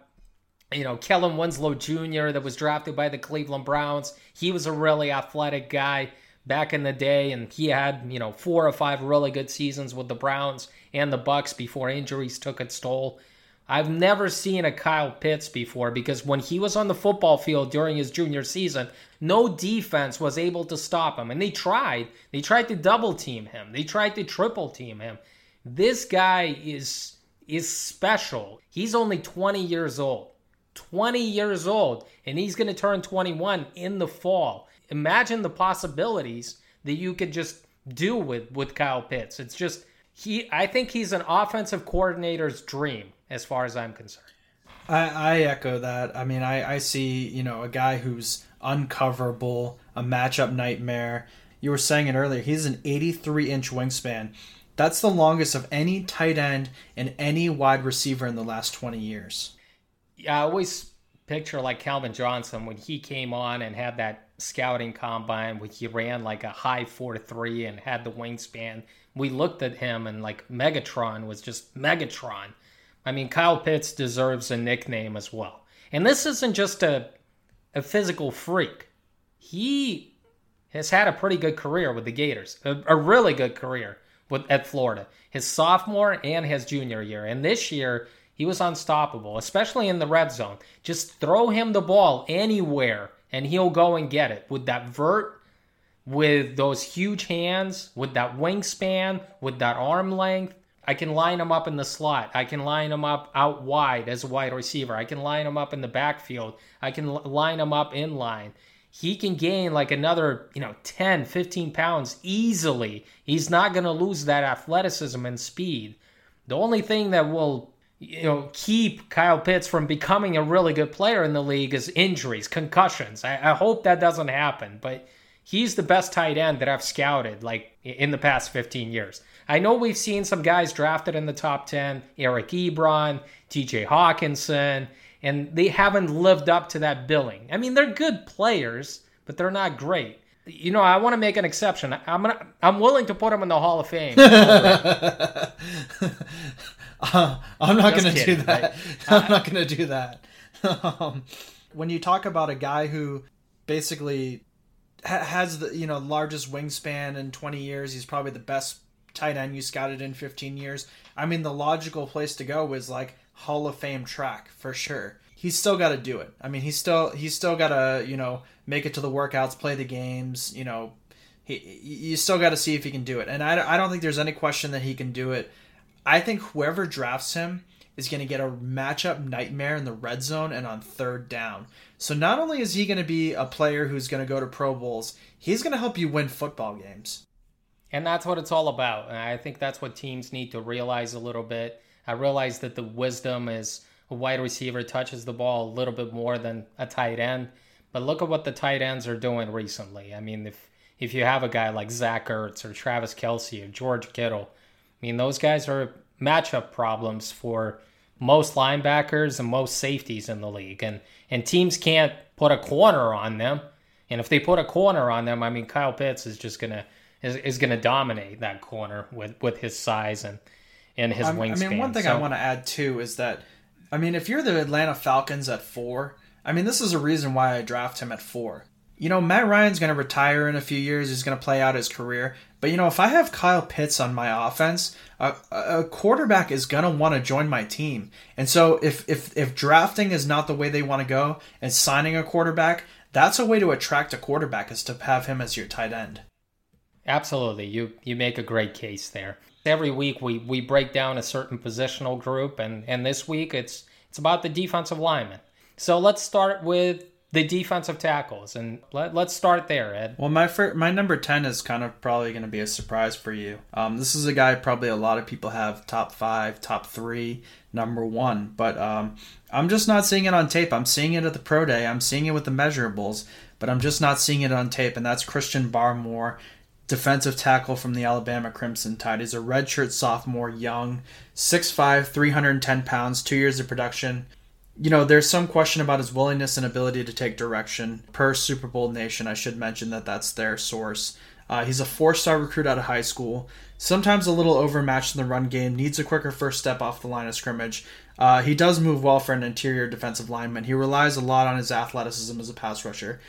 Speaker 2: you know, Kellen Winslow Jr., that was drafted by the Cleveland Browns. He was a really athletic guy back in the day, and he had, you know, four or five really good seasons with the Browns and the Bucks before injuries took its toll. I've never seen a Kyle Pitts before because when he was on the football field during his junior season, no defense was able to stop him. And they tried. They tried to double team him. They tried to triple team him. This guy is is special. He's only 20 years old. 20 years old and he's going to turn 21 in the fall. Imagine the possibilities that you could just do with with Kyle Pitts. It's just he I think he's an offensive coordinator's dream as far as I'm concerned.
Speaker 3: I, I echo that. I mean, I, I see, you know, a guy who's uncoverable, a matchup nightmare. You were saying it earlier. He's an 83 inch wingspan. That's the longest of any tight end and any wide receiver in the last 20 years.
Speaker 2: Yeah, I always picture like Calvin Johnson when he came on and had that scouting combine where he ran like a high 4-3 and had the wingspan. We looked at him and like Megatron was just Megatron. I mean, Kyle Pitts deserves a nickname as well. And this isn't just a a physical freak. He has had a pretty good career with the Gators, a, a really good career with at Florida. His sophomore and his junior year, and this year he was unstoppable, especially in the red zone. Just throw him the ball anywhere, and he'll go and get it with that vert, with those huge hands, with that wingspan, with that arm length. I can line him up in the slot. I can line him up out wide as a wide receiver. I can line him up in the backfield. I can line him up in line. He can gain like another, you know, 10, 15 pounds easily. He's not going to lose that athleticism and speed. The only thing that will, you know, keep Kyle Pitts from becoming a really good player in the league is injuries, concussions. I, I hope that doesn't happen, but he's the best tight end that I've scouted like in the past 15 years. I know we've seen some guys drafted in the top 10, Eric Ebron, TJ Hockenson, and they haven't lived up to that billing. I mean, they're good players, but they're not great. You know, I want to make an exception. I'm gonna, I'm willing to put them in the Hall of Fame. [LAUGHS] [LAUGHS] uh,
Speaker 3: I'm not going to [LAUGHS] do that. Right? I'm not going to do that. Um, when you talk about a guy who basically ha- has the you know largest wingspan in 20 years, he's probably the best tight end you scouted in 15 years. I mean, the logical place to go is like Hall of Fame track for sure. He's still got to do it. I mean, he's still he's still got to you know make it to the workouts, play the games. You know, he you still got to see if he can do it. And I, I don't think there's any question that he can do it. I think whoever drafts him is going to get a matchup nightmare in the red zone and on third down. So not only is he going to be a player who's going to go to Pro Bowls, he's going to help you win football games.
Speaker 2: And that's what it's all about. And I think that's what teams need to realize a little bit. I realize that the wisdom is a wide receiver touches the ball a little bit more than a tight end. But look at what the tight ends are doing recently. I mean, if if you have a guy like Zach Ertz or Travis Kelce or George Kittle, mean, those guys are matchup problems for most linebackers and most safeties in the league. And and teams can't put a corner on them. And if they put a corner on them, I mean, Kyle Pitts is just gonna is, is going to dominate that corner with, with his size and and his I'm, wingspan.
Speaker 3: I mean, one thing so, I want to add too is that I mean, if you're the Atlanta Falcons at four, I mean, this is a reason why I draft him at four. You know, Matt Ryan's going to retire in a few years. He's going to play out his career. But, you know, if I have Kyle Pitts on my offense, a, a quarterback is going to want to join my team. And so if, if, if drafting is not the way they want to go and signing a quarterback, that's a way to attract a quarterback is to have him as your tight end.
Speaker 2: Absolutely. You you make a great case there. Every week we, we break down a certain positional group and, and this week it's it's about the defensive lineman. So let's start with the defensive tackles and let, let's start there ed
Speaker 3: well my fir- my number 10 is kind of probably going to be a surprise for you um, this is a guy probably a lot of people have top five top three number one but um, i'm just not seeing it on tape i'm seeing it at the pro day i'm seeing it with the measurables but i'm just not seeing it on tape and that's christian barmore defensive tackle from the Alabama Crimson Tide. He's a redshirt sophomore, young, 6'5, 310 pounds, two years of production. You know, there's some question about his willingness and ability to take direction. Per Super Bowl Nation, I should mention that that's their source. Uh, he's a four star recruit out of high school. Sometimes a little overmatched in the run game, needs a quicker first step off the line of scrimmage. Uh, he does move well for an interior defensive lineman. He relies a lot on his athleticism as a pass rusher.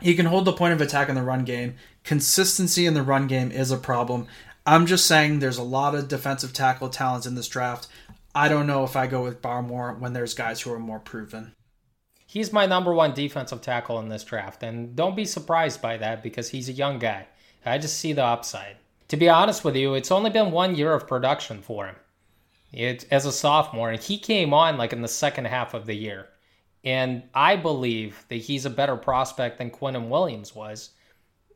Speaker 3: He can hold the point of attack in the run game. Consistency in the run game is a problem. I'm just saying there's a lot of defensive tackle talents in this draft. I don't know if I go with Barmore when there's guys who are more proven.
Speaker 2: He's my number one defensive tackle in this draft, and don't be surprised by that because he's a young guy. I just see the upside. To be honest with you, it's only been one year of production for him. It, as a sophomore, and he came on like in the second half of the year. And I believe that he's a better prospect than Quinnen Williams was,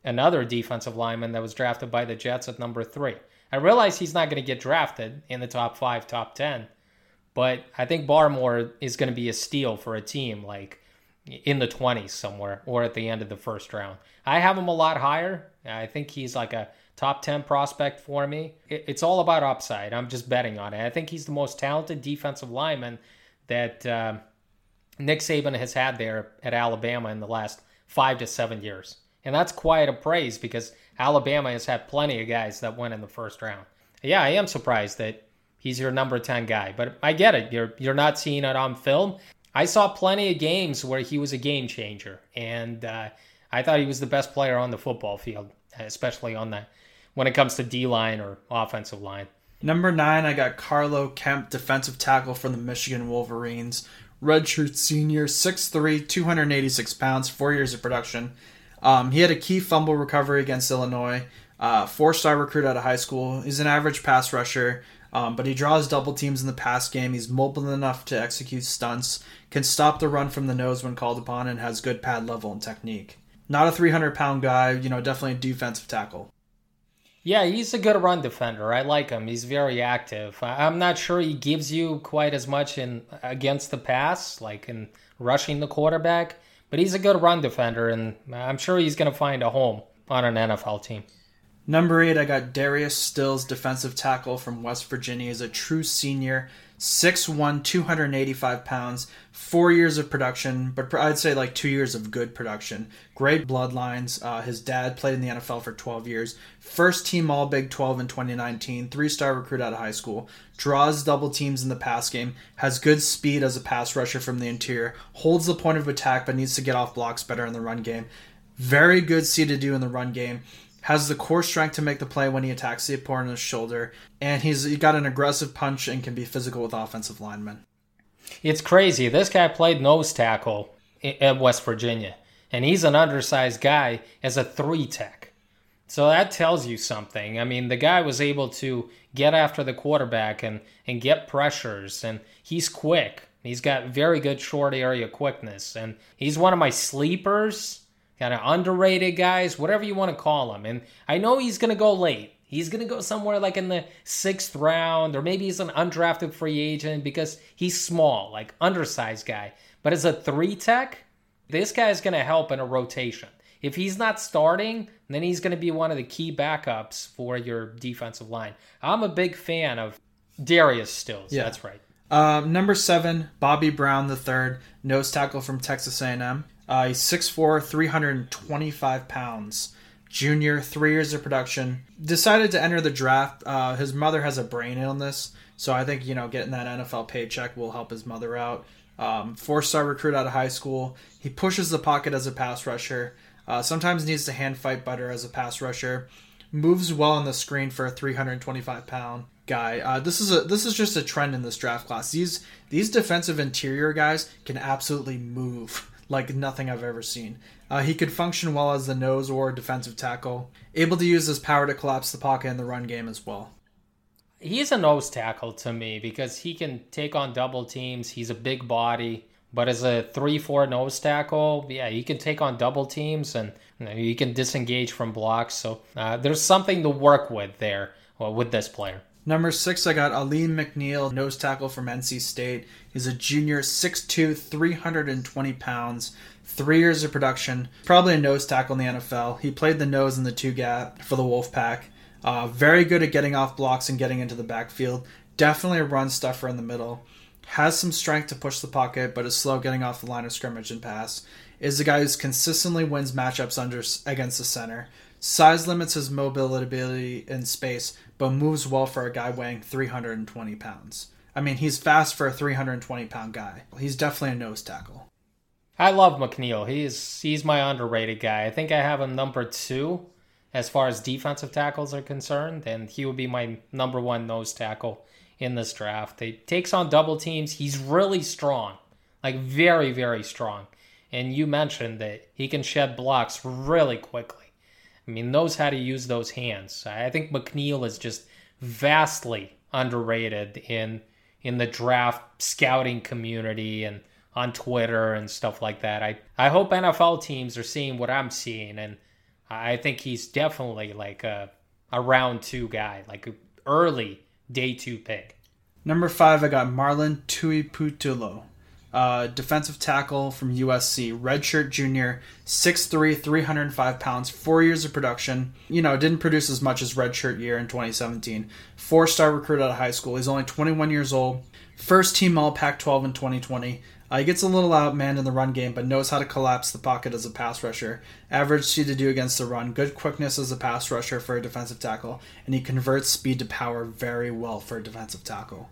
Speaker 2: another defensive lineman that was drafted by the Jets at number three. I realize he's not going to get drafted in the top five, top 10, but I think Barmore is going to be a steal for a team like in the 20s somewhere or at the end of the first round. I have him a lot higher. I think he's like a top 10 prospect for me. It's all about upside. I'm just betting on it. I think he's the most talented defensive lineman that. Uh, Nick Saban has had there at Alabama in the last five to seven years. And that's quite a praise because Alabama has had plenty of guys that went in the first round. Yeah, I am surprised that he's your number 10 guy, but I get it. You're you're not seeing it on film. I saw plenty of games where he was a game changer, and uh, I thought he was the best player on the football field, especially on the when it comes to D line or offensive line.
Speaker 3: Number nine, I got Carlo Kemp, defensive tackle from the Michigan Wolverines. Redshirt senior, 6'3, 286 pounds, four years of production. Um, he had a key fumble recovery against Illinois. Uh, four star recruit out of high school. He's an average pass rusher, um, but he draws double teams in the pass game. He's mobile enough to execute stunts, can stop the run from the nose when called upon, and has good pad level and technique. Not a 300 pound guy, you know, definitely a defensive tackle.
Speaker 2: Yeah, he's a good run defender. I like him. He's very active. I'm not sure he gives you quite as much in against the pass, like in rushing the quarterback, but he's a good run defender, and I'm sure he's going to find a home on an NFL team.
Speaker 3: Number eight, I got Darius Stills, defensive tackle from West Virginia. He's a true senior, 6'1, 285 pounds, four years of production, but I'd say like two years of good production. Great bloodlines. Uh, his dad played in the NFL for 12 years. First team All Big 12 in 2019, three star recruit out of high school. Draws double teams in the pass game, has good speed as a pass rusher from the interior, holds the point of attack but needs to get off blocks better in the run game. Very good C to do in the run game has the core strength to make the play when he attacks the opponent's shoulder, and he's he got an aggressive punch and can be physical with offensive linemen.
Speaker 2: It's crazy. This guy played nose tackle at West Virginia, and he's an undersized guy as a three tech. So that tells you something. I mean, the guy was able to get after the quarterback and, and get pressures, and he's quick. He's got very good short area quickness, and he's one of my sleepers kind of underrated guys, whatever you want to call him. And I know he's going to go late. He's going to go somewhere like in the sixth round, or maybe he's an undrafted free agent because he's small, like undersized guy. But as a three tech, this guy is going to help in a rotation. If he's not starting, then he's going to be one of the key backups for your defensive line. I'm a big fan of Darius Stills. Yeah. That's right.
Speaker 3: Um, number seven, Bobby Brown the third, nose tackle from Texas A&M. Uh, he's 6'4", 325 pounds. Junior, three years of production. Decided to enter the draft. Uh, his mother has a brain illness, so I think you know getting that NFL paycheck will help his mother out. Um, four-star recruit out of high school. He pushes the pocket as a pass rusher. Uh, sometimes needs to hand fight better as a pass rusher. Moves well on the screen for a 325 pound guy. Uh, this is a this is just a trend in this draft class. These these defensive interior guys can absolutely move like nothing I've ever seen. Uh, he could function well as the nose or defensive tackle, able to use his power to collapse the pocket in the run game as well.
Speaker 2: He's a nose tackle to me because he can take on double teams. He's a big body, but as a 3 4 nose tackle, yeah, he can take on double teams and you, know, he can disengage from blocks. So uh, there's something to work with there well, with this player.
Speaker 3: Number six, I got Alim McNeill, nose tackle from NC State. He's a junior, 6'2, 320 pounds, three years of production. Probably a nose tackle in the NFL. He played the nose in the two gap for the Wolfpack. Uh, very good at getting off blocks and getting into the backfield. Definitely a run stuffer in the middle. Has some strength to push the pocket, but is slow getting off the line of scrimmage and pass. Is a guy who consistently wins matchups under against the center. Size limits his mobility in space, but moves well for a guy weighing 320 pounds. I mean, he's fast for a 320 pound guy. He's definitely a nose tackle.
Speaker 2: I love McNeill. He's he's my underrated guy. I think I have him number two as far as defensive tackles are concerned, and he would be my number one nose tackle in this draft. He takes on double teams. He's really strong, like very very strong. And you mentioned that he can shed blocks really quickly. I mean, knows how to use those hands. I think McNeill is just vastly underrated in in the draft scouting community and on Twitter and stuff like that. I, I hope NFL teams are seeing what I'm seeing, and I think he's definitely like a, a round two guy, like early day two pick.
Speaker 3: Number five, I got Marlon Tuipulotu uh, defensive tackle from USC, redshirt junior, 6'3", 305 pounds, four years of production. You know, didn't produce as much as redshirt year in 2017. Four star recruit out of high school. He's only 21 years old. First team All Pac 12 in 2020. Uh, he gets a little outmanned in the run game, but knows how to collapse the pocket as a pass rusher. Average C to do against the run, good quickness as a pass rusher for a defensive tackle, and he converts speed to power very well for a defensive tackle.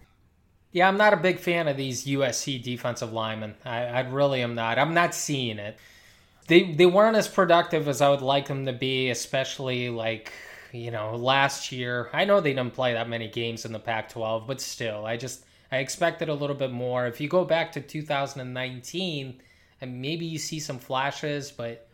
Speaker 2: Yeah, I'm not a big fan of these USC defensive linemen. I, I really am not. I'm not seeing it. They they weren't as productive as I would like them to be, especially like you know last year. I know they didn't play that many games in the Pac-12, but still, I just I expected a little bit more. If you go back to 2019, and maybe you see some flashes, but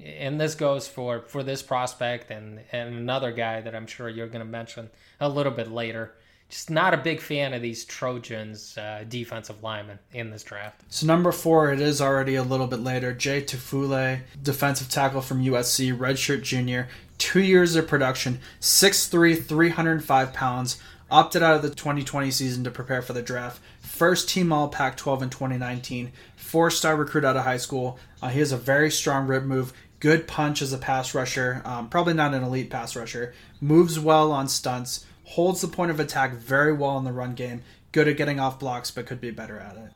Speaker 2: and this goes for for this prospect and and another guy that I'm sure you're going to mention a little bit later just not a big fan of these Trojans uh, defensive linemen in this draft.
Speaker 3: So number four, it is already a little bit later. Jay Tufele, defensive tackle from USC, redshirt junior, two years of production, 6'3", 305 pounds, opted out of the 2020 season to prepare for the draft. First team All Pac-12 in 2019, four-star recruit out of high school. Uh, he has a very strong rib move, good punch as a pass rusher. Um, probably not an elite pass rusher. Moves well on stunts holds the point of attack very well in the run game, good at getting off blocks, but could be better at it.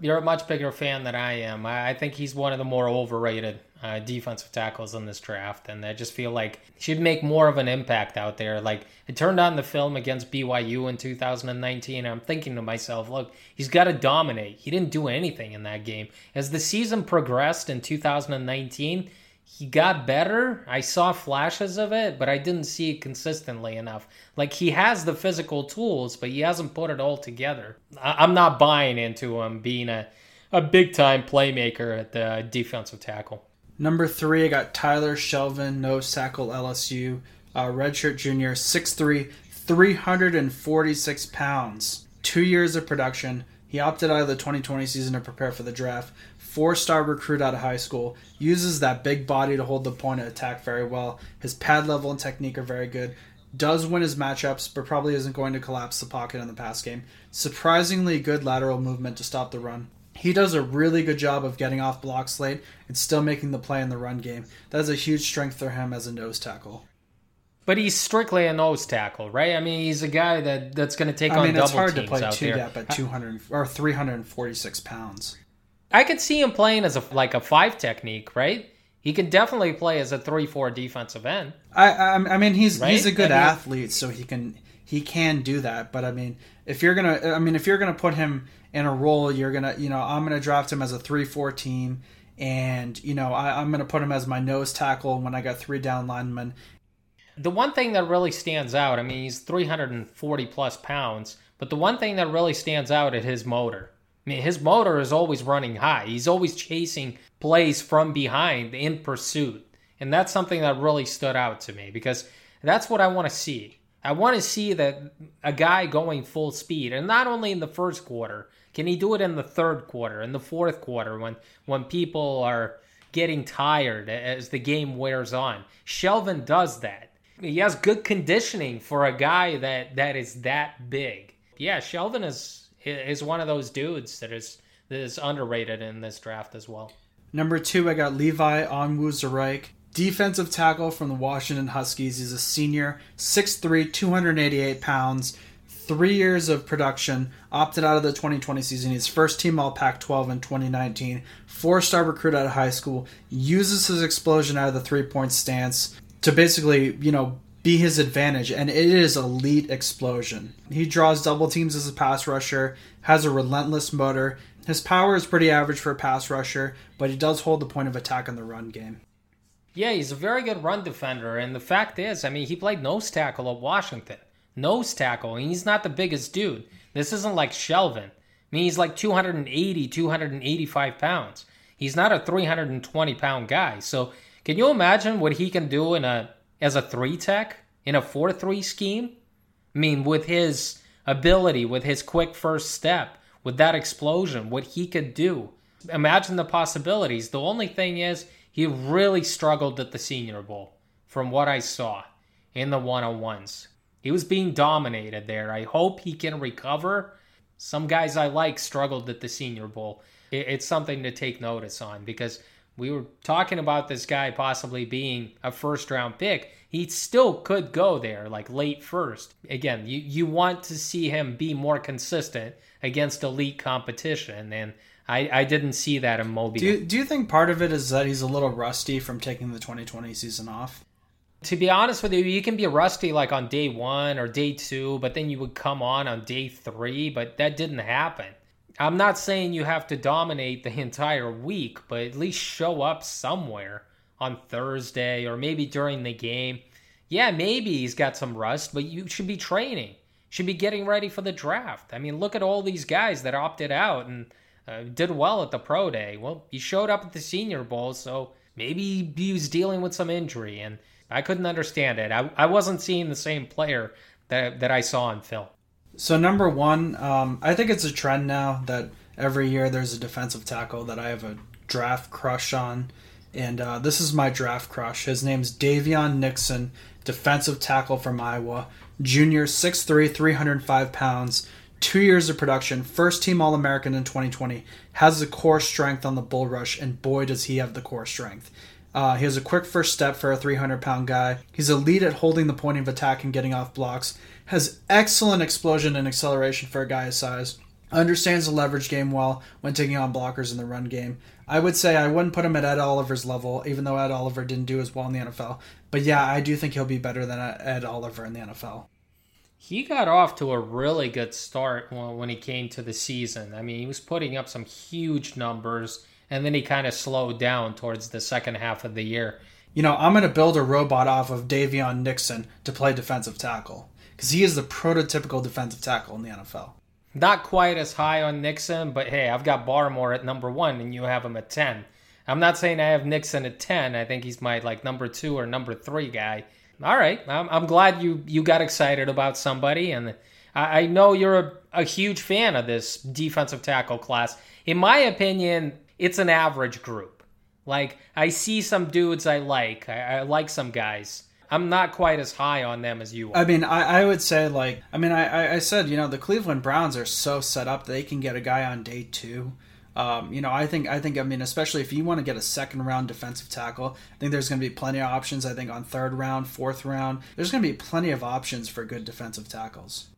Speaker 2: You're a much bigger fan than I am. I think he's one of the more overrated uh, defensive tackles in this draft, and I just feel like he should make more of an impact out there. Like it turned on the film against BYU in 2019. and I'm thinking to myself, look, he's got to dominate. He didn't do anything in that game. As the season progressed in 2019, he got better. I saw flashes of it, but I didn't see it consistently enough. Like he has the physical tools, but he hasn't put it all together. I- am not buying into him being a, a big time playmaker at the defensive tackle.
Speaker 3: Number three, I got Tyler Shelvin, nose tackle LSU, uh, redshirt junior, 6'3, 346 pounds. Two years of production. He opted out of the 2020 season to prepare for the draft four star recruit out of high school, uses that big body to hold the point of attack very well. His pad level and technique are very good. Does win his matchups, but probably isn't going to collapse the pocket in the pass game. Surprisingly good lateral movement to stop the run. He does a really good job of getting off blocks late and still making the play in the run game. That is a huge strength for him as a nose tackle.
Speaker 2: But he's strictly a nose tackle, right? I mean, he's a guy that that's going to take I on mean, double teams out there. it's hard to play two gap
Speaker 3: at 200 or 346 pounds.
Speaker 2: I could see him playing as a like a five technique, right? He can definitely play as a three-four defensive end.
Speaker 3: I, I, I mean, he's right? he's a good I mean, athlete, so he can he can do that. But I mean, if you're gonna, I mean, if you're gonna put him in a role, you're gonna, you know, I'm gonna draft him as a three-four team, and you know, I, I'm gonna put him as my nose tackle when I got three down linemen.
Speaker 2: The one thing that really stands out, I mean, he's 340 plus pounds, but the one thing that really stands out is his motor. I mean, his motor is always running high. He's always chasing plays from behind in pursuit. And that's something that really stood out to me because that's what I want to see. I want to see that a guy going full speed, and not only in the first quarter, can he do it in the third quarter, in the fourth quarter, when when people are getting tired as the game wears on? Shelvin does that. He has good conditioning for a guy that that is that big. Yeah, Shelvin is is one of those dudes that is that is underrated in this draft as well.
Speaker 3: Number two, I got Levi Onwuzurike, defensive tackle from the Washington Huskies. He's a senior, 6'3", 288 pounds, three years of production, opted out of the 2020 season. He's first team All Pac 12 in 2019, four star recruit out of high school, uses his explosion out of the three point stance to basically, you know, be his advantage, and it is elite explosion. He draws double teams as a pass rusher, has a relentless motor. His power is pretty average for a pass rusher, but he does hold the point of attack in the run game.
Speaker 2: Yeah, he's a very good run defender, and the fact is, I mean, he played nose tackle at Washington. Nose tackle, and he's not the biggest dude. This isn't like Shelvin. I mean, he's like 280, 285 pounds. He's not a 320 pound guy. So, can you imagine what he can do in a as a three tech in a 4 3 scheme? I mean, with his ability, with his quick first step, with that explosion, what he could do. Imagine the possibilities. The only thing is, he really struggled at the Senior Bowl from what I saw in the one on ones. He was being dominated there. I hope he can recover. Some guys I like struggled at the Senior Bowl. It's something to take notice on because we were talking about this guy possibly being a first round pick. He still could go there, like late first. Again, you, you want to see him be more consistent against elite competition. And I, I didn't see that in Mobile.
Speaker 3: Do you, do you think part of it is that he's a little rusty from taking the 2020 season off?
Speaker 2: To be honest with you, you can be rusty like on day one or day two, but then you would come on on day three, but that didn't happen. I'm not saying you have to dominate the [LAUGHS] entire week, but at least show up somewhere on Thursday or maybe during the game. Yeah, maybe he's got some rust, but you should be training, should be getting ready for the draft. I mean, look at all these guys that opted out and uh, did well at the pro day. Well, he showed up at the Senior Bowl, so maybe he was dealing with some injury, and I couldn't understand it. I, I wasn't seeing the same player that that I saw in film.
Speaker 3: So number one, um, I think it's a trend now that every year there's a defensive tackle that I have a draft crush on, and uh, this is my draft crush. His name's Daviyon Nixon, defensive tackle from Iowa, junior, 6'3", 305 pounds two years of production, first team All American in 2020, has the core strength on the bull rush, and boy, does he have the core strength. Uh, he has a quick first step for a 300 pound guy. He's elite at holding the point of attack and getting off blocks. Has excellent explosion and acceleration for a guy his size. Understands the leverage game well when taking on blockers in the run game. I would say I wouldn't put him at Ed Oliver's level, even though Ed Oliver didn't do as well in the NFL. But yeah, I do think he'll be better than Ed Oliver in the NFL
Speaker 2: he got off to a really good start when he came to the season. I mean, he was putting up some huge numbers, and then he kind of slowed down towards the second half of the year.
Speaker 3: You know, I'm going to build a robot off of Daviyon Nixon to play defensive tackle because he is the prototypical defensive tackle in the NFL.
Speaker 2: Not quite as high on Nixon, but hey, I've got Barmore at number one, and you have him at 10. I'm not saying I have Nixon at 10. I think he's my like number two or number three guy all right. I'm, I'm glad you you got excited about somebody, and I, I know you're a, a huge fan of this defensive tackle class. In my opinion, it's an average group. Like I see some dudes I like. I, I like some guys. I'm not quite as high on them as you are.
Speaker 3: I mean, I, I would say like I mean I, I said, you know, the Cleveland Browns are so set up they can get a guy on day two um, you know, I think I think I mean, especially if you want to get a second round defensive tackle, I think there's going to be plenty of options. I think on third round, fourth round, there's going to be plenty of options for good defensive tackles.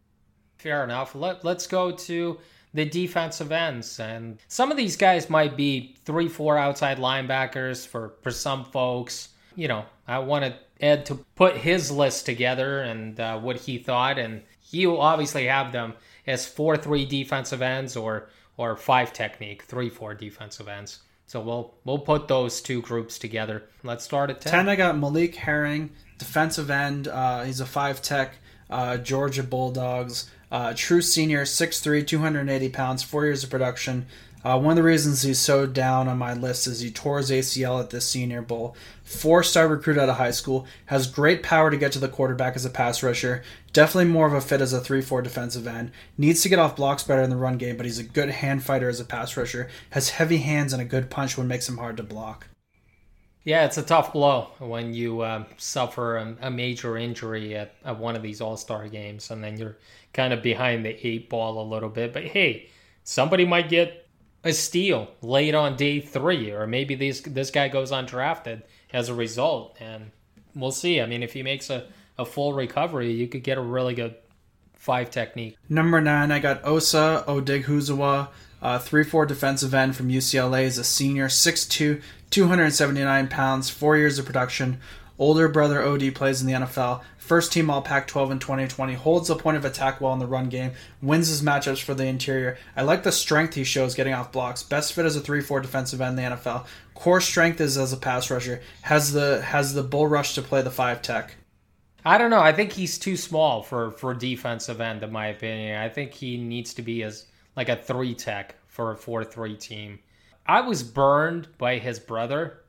Speaker 2: Fair enough. Let Let's go to the defensive ends, and some of these guys might be three, four outside linebackers for for some folks. You know, I wanted Ed to put his list together and uh, what he thought, and he will obviously have them as four, three defensive ends or or five technique, three four defensive ends. So we'll we'll put those two groups together. Let's start at ten.
Speaker 3: Ten. I got Malik Herring, defensive end. Uh, he's a five tech. Uh, Georgia Bulldogs. Uh, true senior, 6'3", 280 pounds, four years of production. Uh, one of the reasons he's so down on my list is he tore his ACL at the Senior Bowl. Four star recruit out of high school, has great power to get to the quarterback as a pass rusher, definitely more of a fit as a 3 4 defensive end, needs to get off blocks better in the run game, but he's a good hand fighter as a pass rusher, has heavy hands and a good punch when makes him hard to block.
Speaker 2: Yeah, it's a tough blow when you uh, suffer a, a, major injury at, at one of these All Star games, and then you're kind of behind the eight ball a little bit. But hey, somebody might get a steal late on day three, or maybe this this guy goes undrafted as a result, and we'll see. I mean, if he makes a, a full recovery, you could get a really good five technique.
Speaker 3: Number nine, I got Osa Odighizuwa, uh, three four defensive end from UCLA, is a senior, 6'2", 279 pounds, four years of production. Older brother OD plays in the NFL. First team All Pac 12 in 2020. Holds the point of attack well in the run game. Wins his matchups for the interior. I like the strength he shows getting off blocks. Best fit as a 3 4 defensive end in the NFL. Core strength is as a pass rusher. Has the has the bull rush to play the 5 tech.
Speaker 2: I don't know. I think he's too small for, for defensive end, in my opinion. I think he needs to be as like a 3 tech for a 4 3 team. I was burned by his brother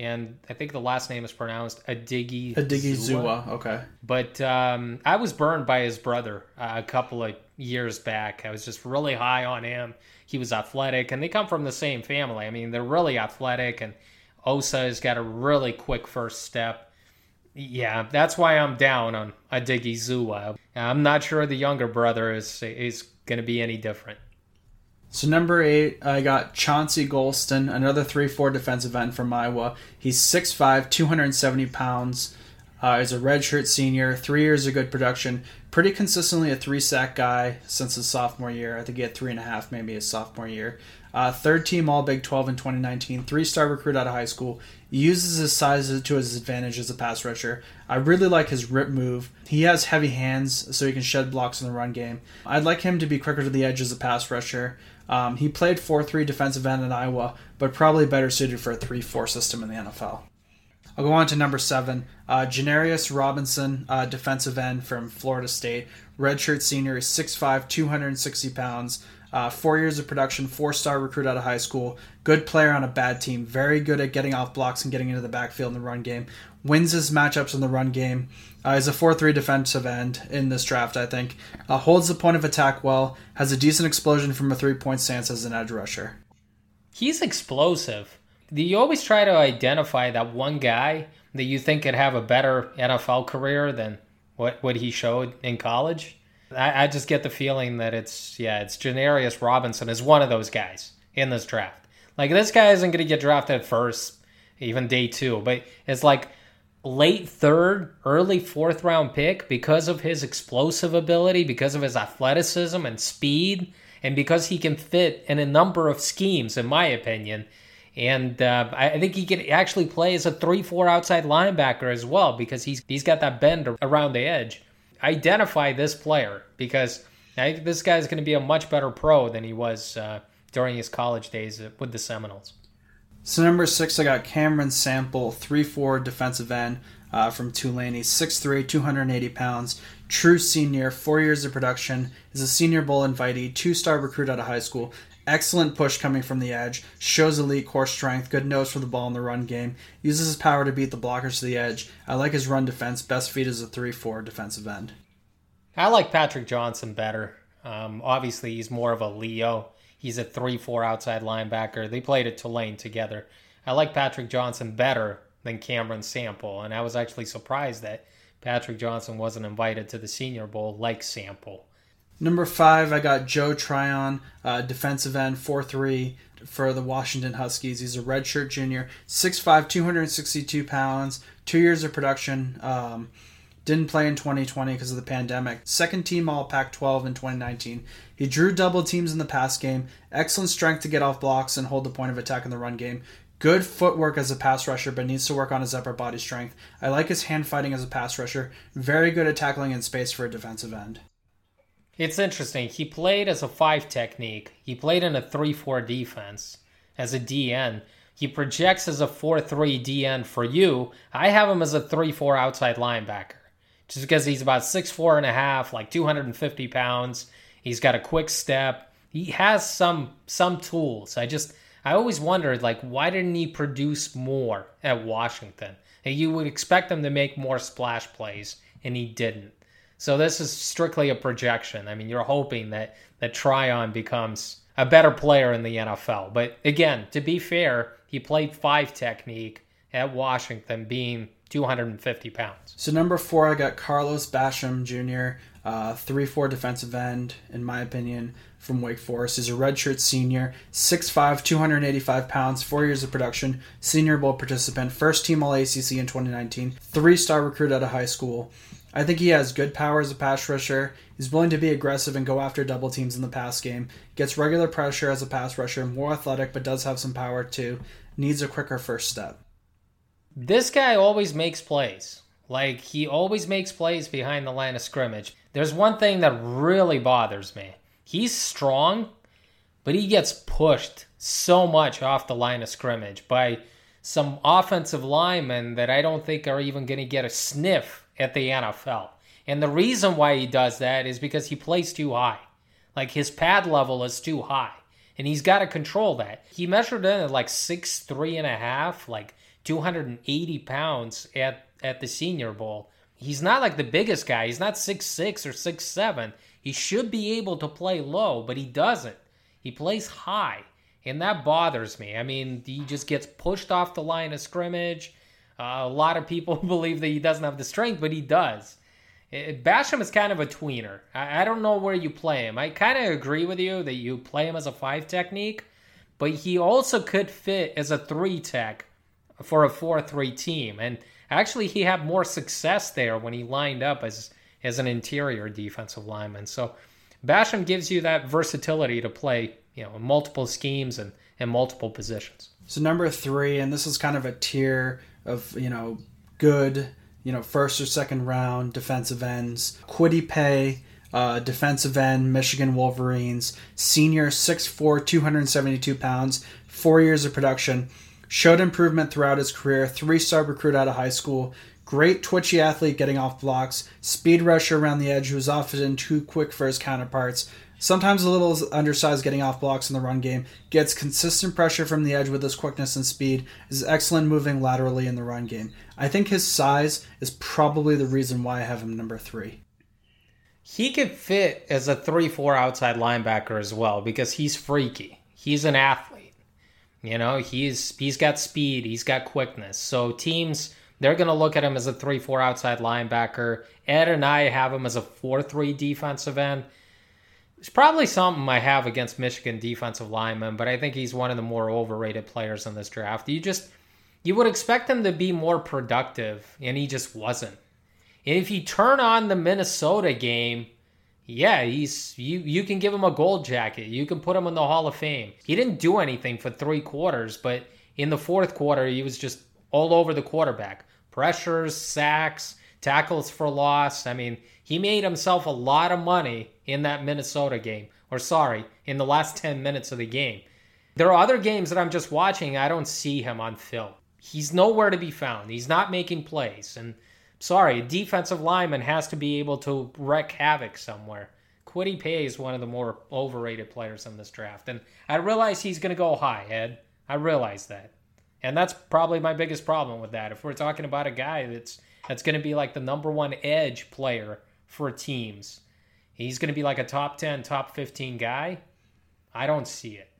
Speaker 2: and I think the last name is pronounced Adigi.
Speaker 3: Adigi Zua. Okay.
Speaker 2: But um, I was burned by his brother uh, a couple of years back. I was just really high on him. He was athletic, and they come from the same family. I mean, they're really athletic, and Osa has got a really quick first step. Yeah, that's why I'm down on Adigi Zua. I'm not sure the younger brother is is going to be any different.
Speaker 3: So number eight, I got Chauncey Golston, another three-four defensive end from Iowa. He's 6'5", 270 pounds. Uh, he's a redshirt senior, three years of good production, pretty consistently a three sack guy since his sophomore year. I think he had three and a half maybe his sophomore year. Uh, third team All Big 12 in 2019, three star recruit out of high school. Uses his size to his advantage as a pass rusher. I really like his rip move. He has heavy hands, so he can shed blocks in the run game. I'd like him to be quicker to the edge as a pass rusher. Um, he played 4 3 defensive end in Iowa, but probably better suited for a 3 4 system in the NFL. I'll go on to number seven. Uh, Janarius Robinson, uh, defensive end from Florida State. Redshirt senior is 6'5, 260 pounds. Uh, four years of production, four star recruit out of high school. Good player on a bad team. Very good at getting off blocks and getting into the backfield in the run game. Wins his matchups in the run game. Uh, he's a 4 3 defensive end in this draft, I think. Uh, holds the point of attack well. Has a decent explosion from a three point stance as an edge rusher.
Speaker 2: He's explosive you always try to identify that one guy that you think could have a better NFL career than what, what he showed in college. I, I just get the feeling that it's yeah, it's Janarius Robinson is one of those guys in this draft. Like this guy isn't going to get drafted first, even day two, but it's like late third, early fourth round pick because of his explosive ability, because of his athleticism and speed, and because he can fit in a number of schemes, in my opinion. And uh, I think he could actually play as a 3 4 outside linebacker as well because he's, he's got that bend around the edge. Identify this player because I think this guy's going to be a much better pro than he was uh, during his college days with the Seminoles.
Speaker 3: So, number six, I got Cameron Sample, 3 4 defensive end uh, from Tulane. He's 6'3, 280 pounds, true senior, four years of production, is a Senior Bowl invitee, two star recruit out of high school, Excellent push coming from the edge. Shows elite core strength. Good nose for the ball in the run game. Uses his power to beat the blockers to the edge. I like his run defense. Best feet is a 3 4 defensive end.
Speaker 2: I like Patrick Johnson better. Um, obviously, he's more of a Leo. He's a 3 4 outside linebacker. They played at Tulane together. I like Patrick Johnson better than Cameron Sample, and I was actually surprised that Patrick Johnson wasn't invited to the Senior Bowl like Sample.
Speaker 3: Number five, I got Joe Tryon, uh, defensive end, 4 3 for the Washington Huskies. He's a redshirt junior, 6'5, 262 pounds, two years of production. Um, didn't play in 2020 because of the pandemic. Second team All Pac 12 in 2019. He drew double teams in the pass game. Excellent strength to get off blocks and hold the point of attack in the run game. Good footwork as a pass rusher, but needs to work on his upper body strength. I like his hand fighting as a pass rusher. Very good at tackling in space for a defensive end.
Speaker 2: It's interesting. He played as a five technique. He played in a 3 4 defense as a DN. He projects as a 4 3 DN for you. I have him as a 3 4 outside linebacker just because he's about six four and a half, like 250 pounds. He's got a quick step. He has some some tools. I just I always wondered like why didn't he produce more at Washington? And you would expect him to make more splash plays, and he didn't. So this is strictly a projection. I mean, you're hoping that that Tryon becomes a better player in the NFL. But again, to be fair, he played five technique at Washington, being 250 pounds.
Speaker 3: So number four, I got Carlos Basham Jr., uh, three four defensive end, in my opinion, from Wake Forest. He's a redshirt senior, 6'5", 285 pounds, four years of production, Senior Bowl participant, first team All ACC in 2019, three star recruit out of high school. I think he has good power as a pass rusher. He's willing to be aggressive and go after double teams in the pass game. Gets regular pressure as a pass rusher, more athletic, but does have some power too. Needs a quicker first step.
Speaker 2: This guy always makes plays. Like, he always makes plays behind the line of scrimmage. There's one thing that really bothers me. He's strong, but he gets pushed so much off the line of scrimmage by some offensive linemen that I don't think are even going to get a sniff at the NFL. And the reason why he does that is because he plays too high. Like his pad level is too high. And he's got to control that. He measured in at like six three and a half, like 280 pounds at, at the Senior Bowl. He's not like the biggest guy. He's not six six or six seven. He should be able to play low, but he doesn't. He plays high. And that bothers me. I mean, he just gets pushed off the line of scrimmage. Uh, a lot of people [LAUGHS] believe that he doesn't have the strength, but he does. It, Basham is kind of a tweener. I, I don't know where you play him. I kind of agree with you that you play him as a five technique, but he also could fit as a three tech for a 4 3 team. And Actually, he had more success there when he lined up as as an interior defensive lineman. So Basham gives you that versatility to play, you know, multiple schemes and, and multiple positions.
Speaker 3: So number three, and this is kind of a tier of, you know, good, you know, first or second round defensive ends. Kwity Paye, uh, defensive end, Michigan Wolverines, senior, 6'4", 272 pounds, four years of production. Showed improvement throughout his career, three star recruit out of high school, Great twitchy athlete getting off blocks, speed rusher around the edge who is often too quick for his counterparts. Sometimes a little undersized getting off blocks in the run game, gets consistent pressure from the edge with his quickness and speed, is excellent moving laterally in the run game. I think his size is probably the reason why I have him number three.
Speaker 2: He could fit as a 3 4 outside linebacker as well because he's freaky. He's an athlete. You know, he's he's got speed, he's got quickness. So teams they're going to look at him as a 3 4 outside linebacker. Ed and I have him as a 4 3 defensive end. It's probably something I have against Michigan defensive linemen, but I think he's one of the more overrated players in this draft. You just you would expect him to be more productive, and he just wasn't. And if you turn on the Minnesota game, yeah, he's you you can give him a gold jacket. You can put him in the Hall of Fame. He didn't do anything for three quarters, but in the fourth quarter, he was just all over the quarterback pressures, sacks, tackles for loss. I mean, he made himself a lot of money in that Minnesota game, or sorry, in the last 10 minutes of the game. There are other games that I'm just watching, I don't see him on film. He's nowhere to be found. He's not making plays. And sorry, a defensive lineman has to be able to wreak havoc somewhere. Kwity Paye is one of the more overrated players in this draft. And I realize he's going to go high, Ed. I realize that. And that's probably my biggest problem with that. If we're talking about a guy that's that's going to be like the number one edge player for teams, he's going to be like a top 10, top 15 guy. I don't see it.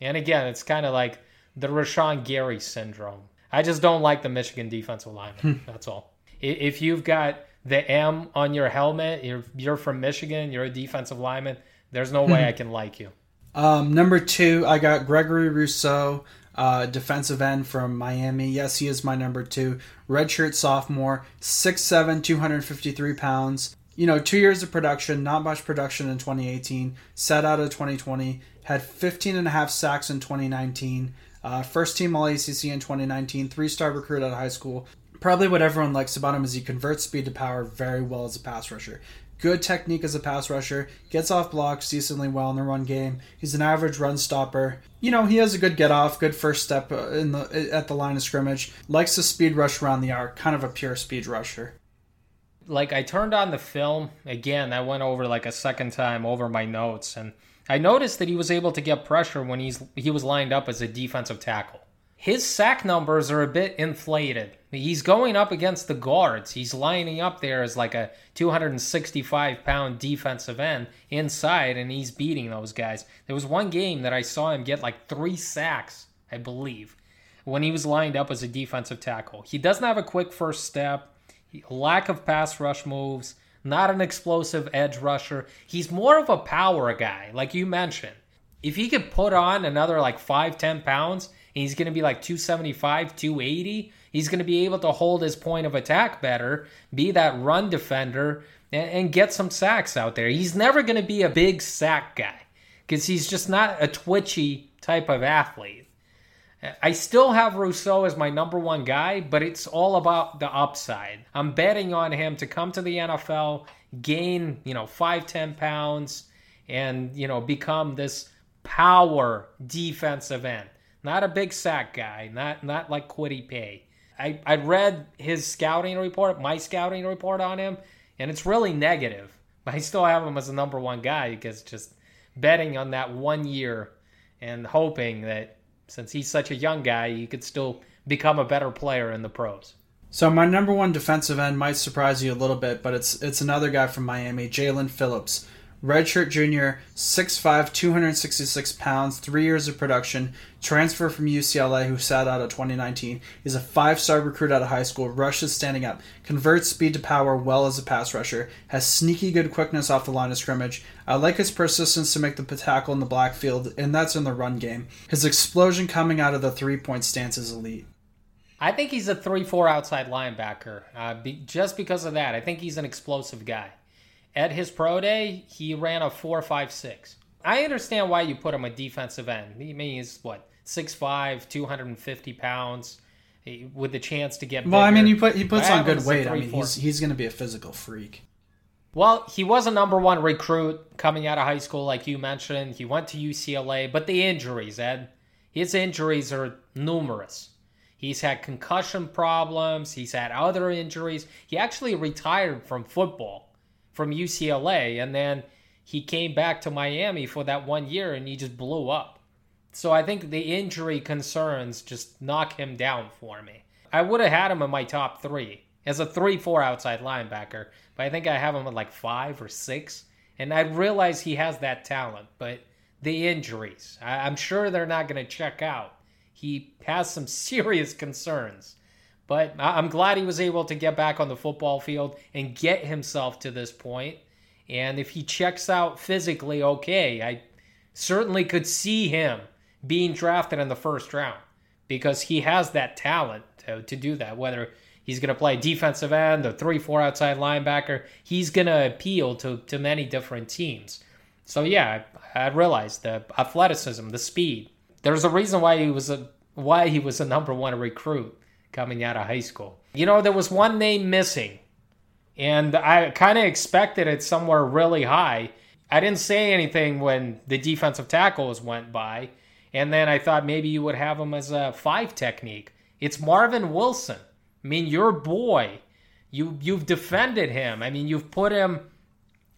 Speaker 2: And again, it's kind of like the Rashan Gary syndrome. I just don't like the Michigan defensive lineman. Hmm. that's all. If you've got the M on your helmet, you're, you're from Michigan, you're a defensive lineman, there's no way I can like you.
Speaker 3: Um, number two, I got Gregory Rousseau uh, defensive end from Miami. Yes, he is my number two. Redshirt sophomore, 6'7, 253 pounds. You know, two years of production, not much production in 2018. Set out of 2020, had 15 and a half sacks in 2019. Uh, first team All ACC in 2019, three star recruit out of high school. Probably what everyone likes about him is he converts speed to power very well as a pass rusher good technique as a pass rusher, gets off blocks decently well in the run game. He's an average run stopper. You know, he has a good get off, good first step uh, in the at the line of scrimmage. Likes to speed rush around the arc, kind of a pure speed rusher.
Speaker 2: Like I turned on the film again, I went over like a second time over my notes and I noticed that he was able to get pressure when he's he was lined up as a defensive tackle his sack numbers are a bit inflated. He's going up against the guards. He's lining up there as like a 265 pound defensive end inside, and he's beating those guys. There was one game that I saw him get like three sacks, I believe, when he was lined up as a defensive tackle. He doesn't have a quick first step, lack of pass rush moves, not an explosive edge rusher. He's more of a power guy, like you mentioned. If he could put on another like five, ten pounds, he's going to be like 275, 280. He's going to be able to hold his point of attack better, be that run defender, and, and get some sacks out there. He's never going to be a big sack guy because he's just not a twitchy type of athlete. I still have Rousseau as my number one guy, but it's all about the upside. I'm betting on him to come to the NFL, gain, you know, five, ten pounds, and, you know, become this power defensive end. Not a big sack guy. Not not like Kwity Paye. I, I read his scouting report, my scouting report on him, and it's really negative. But [LAUGHS] I still have him as a number one guy because just betting on that one year and hoping that since he's such a young guy, he could still become a better player in the pros.
Speaker 3: So my number one defensive end might surprise you a little bit, but it's it's another guy from Miami, Jaelan Phillips redshirt junior, 6'5, 266 pounds, three years of production, transfer from UCLA who sat out of 2019. He's a five star recruit out of high school, rushes standing up, converts speed to power well as a pass rusher, has sneaky good quickness off the line of scrimmage. I like his persistence to make the tackle in the backfield, and that's in the run game. His explosion coming out of the three point stance is elite.
Speaker 2: I think he's a 3 4 outside linebacker. Uh, be, just because of that, I think he's an explosive guy. At his pro day, he ran a 4 5 6. I understand why you put him a defensive end. I mean, he's what, 6'5, 250 pounds, eh, with the chance to get
Speaker 3: Well, I mean, he put he puts
Speaker 2: I
Speaker 3: on good weight. I mean,
Speaker 2: 3-4.
Speaker 3: he's he's going to be a physical freak.
Speaker 2: Well, he was a number one recruit coming out of high school, like you mentioned. He went to UCLA, but the injuries, Ed, his injuries are numerous. He's had concussion problems, he's had other injuries. He actually retired from football from UCLA, and then he came back to Miami for that one year and he just blew up. So I think the injury concerns just knock him down for me. I would have had him in my top three as a 3 4 outside linebacker, but I think I have him at like five or six. And I realize he has that talent, but the injuries, I- I'm sure they're not going to check out. He has some [LAUGHS] serious concerns. But I'm glad he was able to get back on the football field and get himself to this point. And if he checks out physically okay, I certainly could see him being drafted in the first round because he has that talent to, to do that. Whether he's going to play defensive end or 3 4 outside linebacker, he's going to appeal to, to many different teams. So, yeah, I, I realized the athleticism, the speed. There's a reason why he was a why he was a number one recruit coming out of high school. You know, there was one name missing and I kind of expected it somewhere really high. I didn't say anything when the defensive tackles went by, and then I thought maybe you would have him as a five technique. It's Marvin Wilson. I mean, your boy. You you've defended him. I mean, you've put him.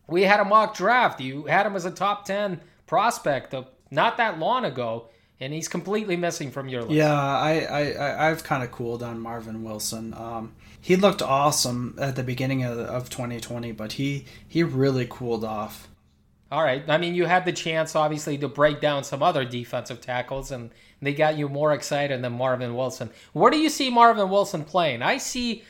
Speaker 2: We had a mock draft. You had him as a top ten prospect of not that long ago, and he's completely missing from your list.
Speaker 3: Yeah, I, I, I've kind of cooled on Marvin Wilson. Um, he looked awesome at the beginning of, of 2020, but he he really cooled off.
Speaker 2: All right. I mean, you had the chance, obviously, to break down some other defensive tackles, and they got you more excited than Marvin Wilson. Where do you see Marvin Wilson playing? I see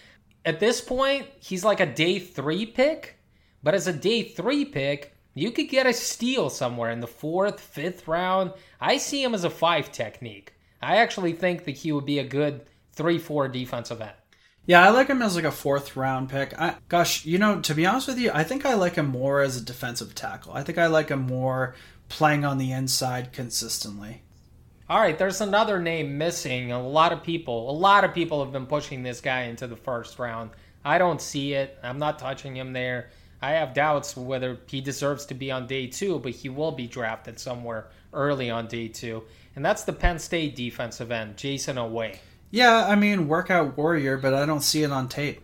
Speaker 2: at this point, he's like a day three pick, but as a day three pick, you could get a steal somewhere in the fourth, fifth round. I see him as a five technique. I actually think that he would be a good three, four defensive end.
Speaker 3: Yeah, I like him as like a fourth round pick. I, gosh, you know, to be honest with you, I think I like him more as a defensive tackle. I think I like him more playing on the inside consistently.
Speaker 2: All right, there's another name missing. A lot of people, a lot of people have been pushing this guy into the first round. I don't see it. I'm not touching him there. I have doubts whether he deserves to be on day two, but he will be drafted somewhere early on day two. And that's the Penn State defensive end, Jayson Oweh.
Speaker 3: Yeah, I mean, workout warrior, but I don't see it on tape.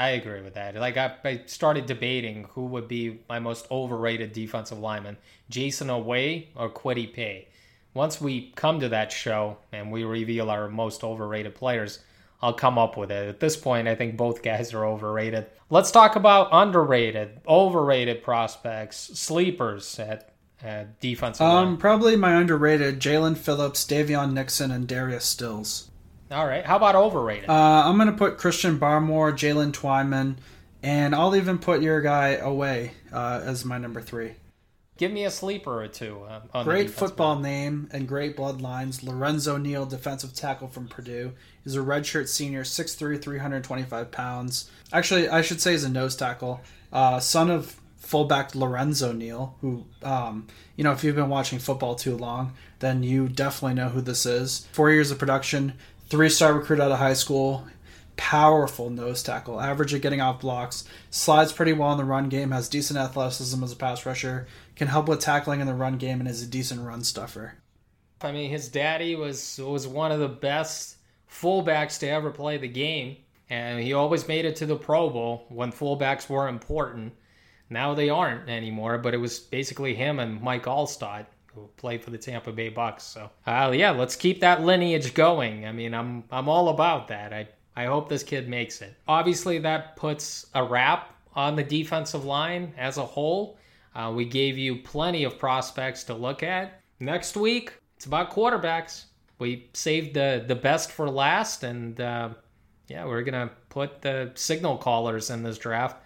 Speaker 2: I agree with that. Like I, I started debating who would be my most overrated defensive lineman, Jayson Oweh or Kwity Paye. Once we come to that show and we reveal our most overrated players, I'll come up with it. At this point, I think both guys are overrated. Let's talk about underrated, overrated prospects, sleepers at, at defensive line.
Speaker 3: Um, probably my underrated Jaelan Phillips, Daviyon Nixon, and Darius Stills.
Speaker 2: All right. How about overrated?
Speaker 3: Uh, I'm gonna put Christian Barmore, Jaylen Twyman, and I'll even put your guy Oweh uh, as my number three.
Speaker 2: Give me a sleeper or two. On
Speaker 3: Great football name and great bloodlines. Lorenzo Neal, defensive tackle from Purdue, is a redshirt senior, 6'3", 325 pounds. Actually, I should say he's a nose tackle. Uh, son of fullback Lorenzo Neal, who, um, you know, if you've been watching football too long, then you definitely know who this is. Four years of production, three-star recruit out of high school, powerful nose tackle, average at getting off blocks, slides pretty well in the run game, has decent athleticism as a pass rusher, can help with tackling in the run game, and is a decent run stuffer.
Speaker 2: I mean, his daddy was was one of the best fullbacks to ever play the game, and he always made it to the Pro Bowl when fullbacks were important. Now they aren't anymore, but it was basically him and Mike Alstott who played for the Tampa Bay Bucks. So, uh, yeah, let's keep that lineage going. I mean, I'm I'm all about that. I I hope this kid makes it. Obviously, that puts a wrap on the defensive line as a whole. Uh, we gave you plenty of prospects to look at. Next week, it's about quarterbacks. We saved the the best for last, and uh, yeah, we're gonna put the signal callers in this draft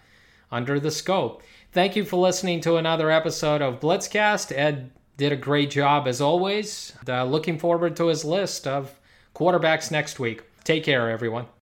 Speaker 2: under the scope. Thank you for listening to another episode of Blitzcast. Ed did a great job as always. Uh, looking forward to his list of quarterbacks next week. Take care, everyone.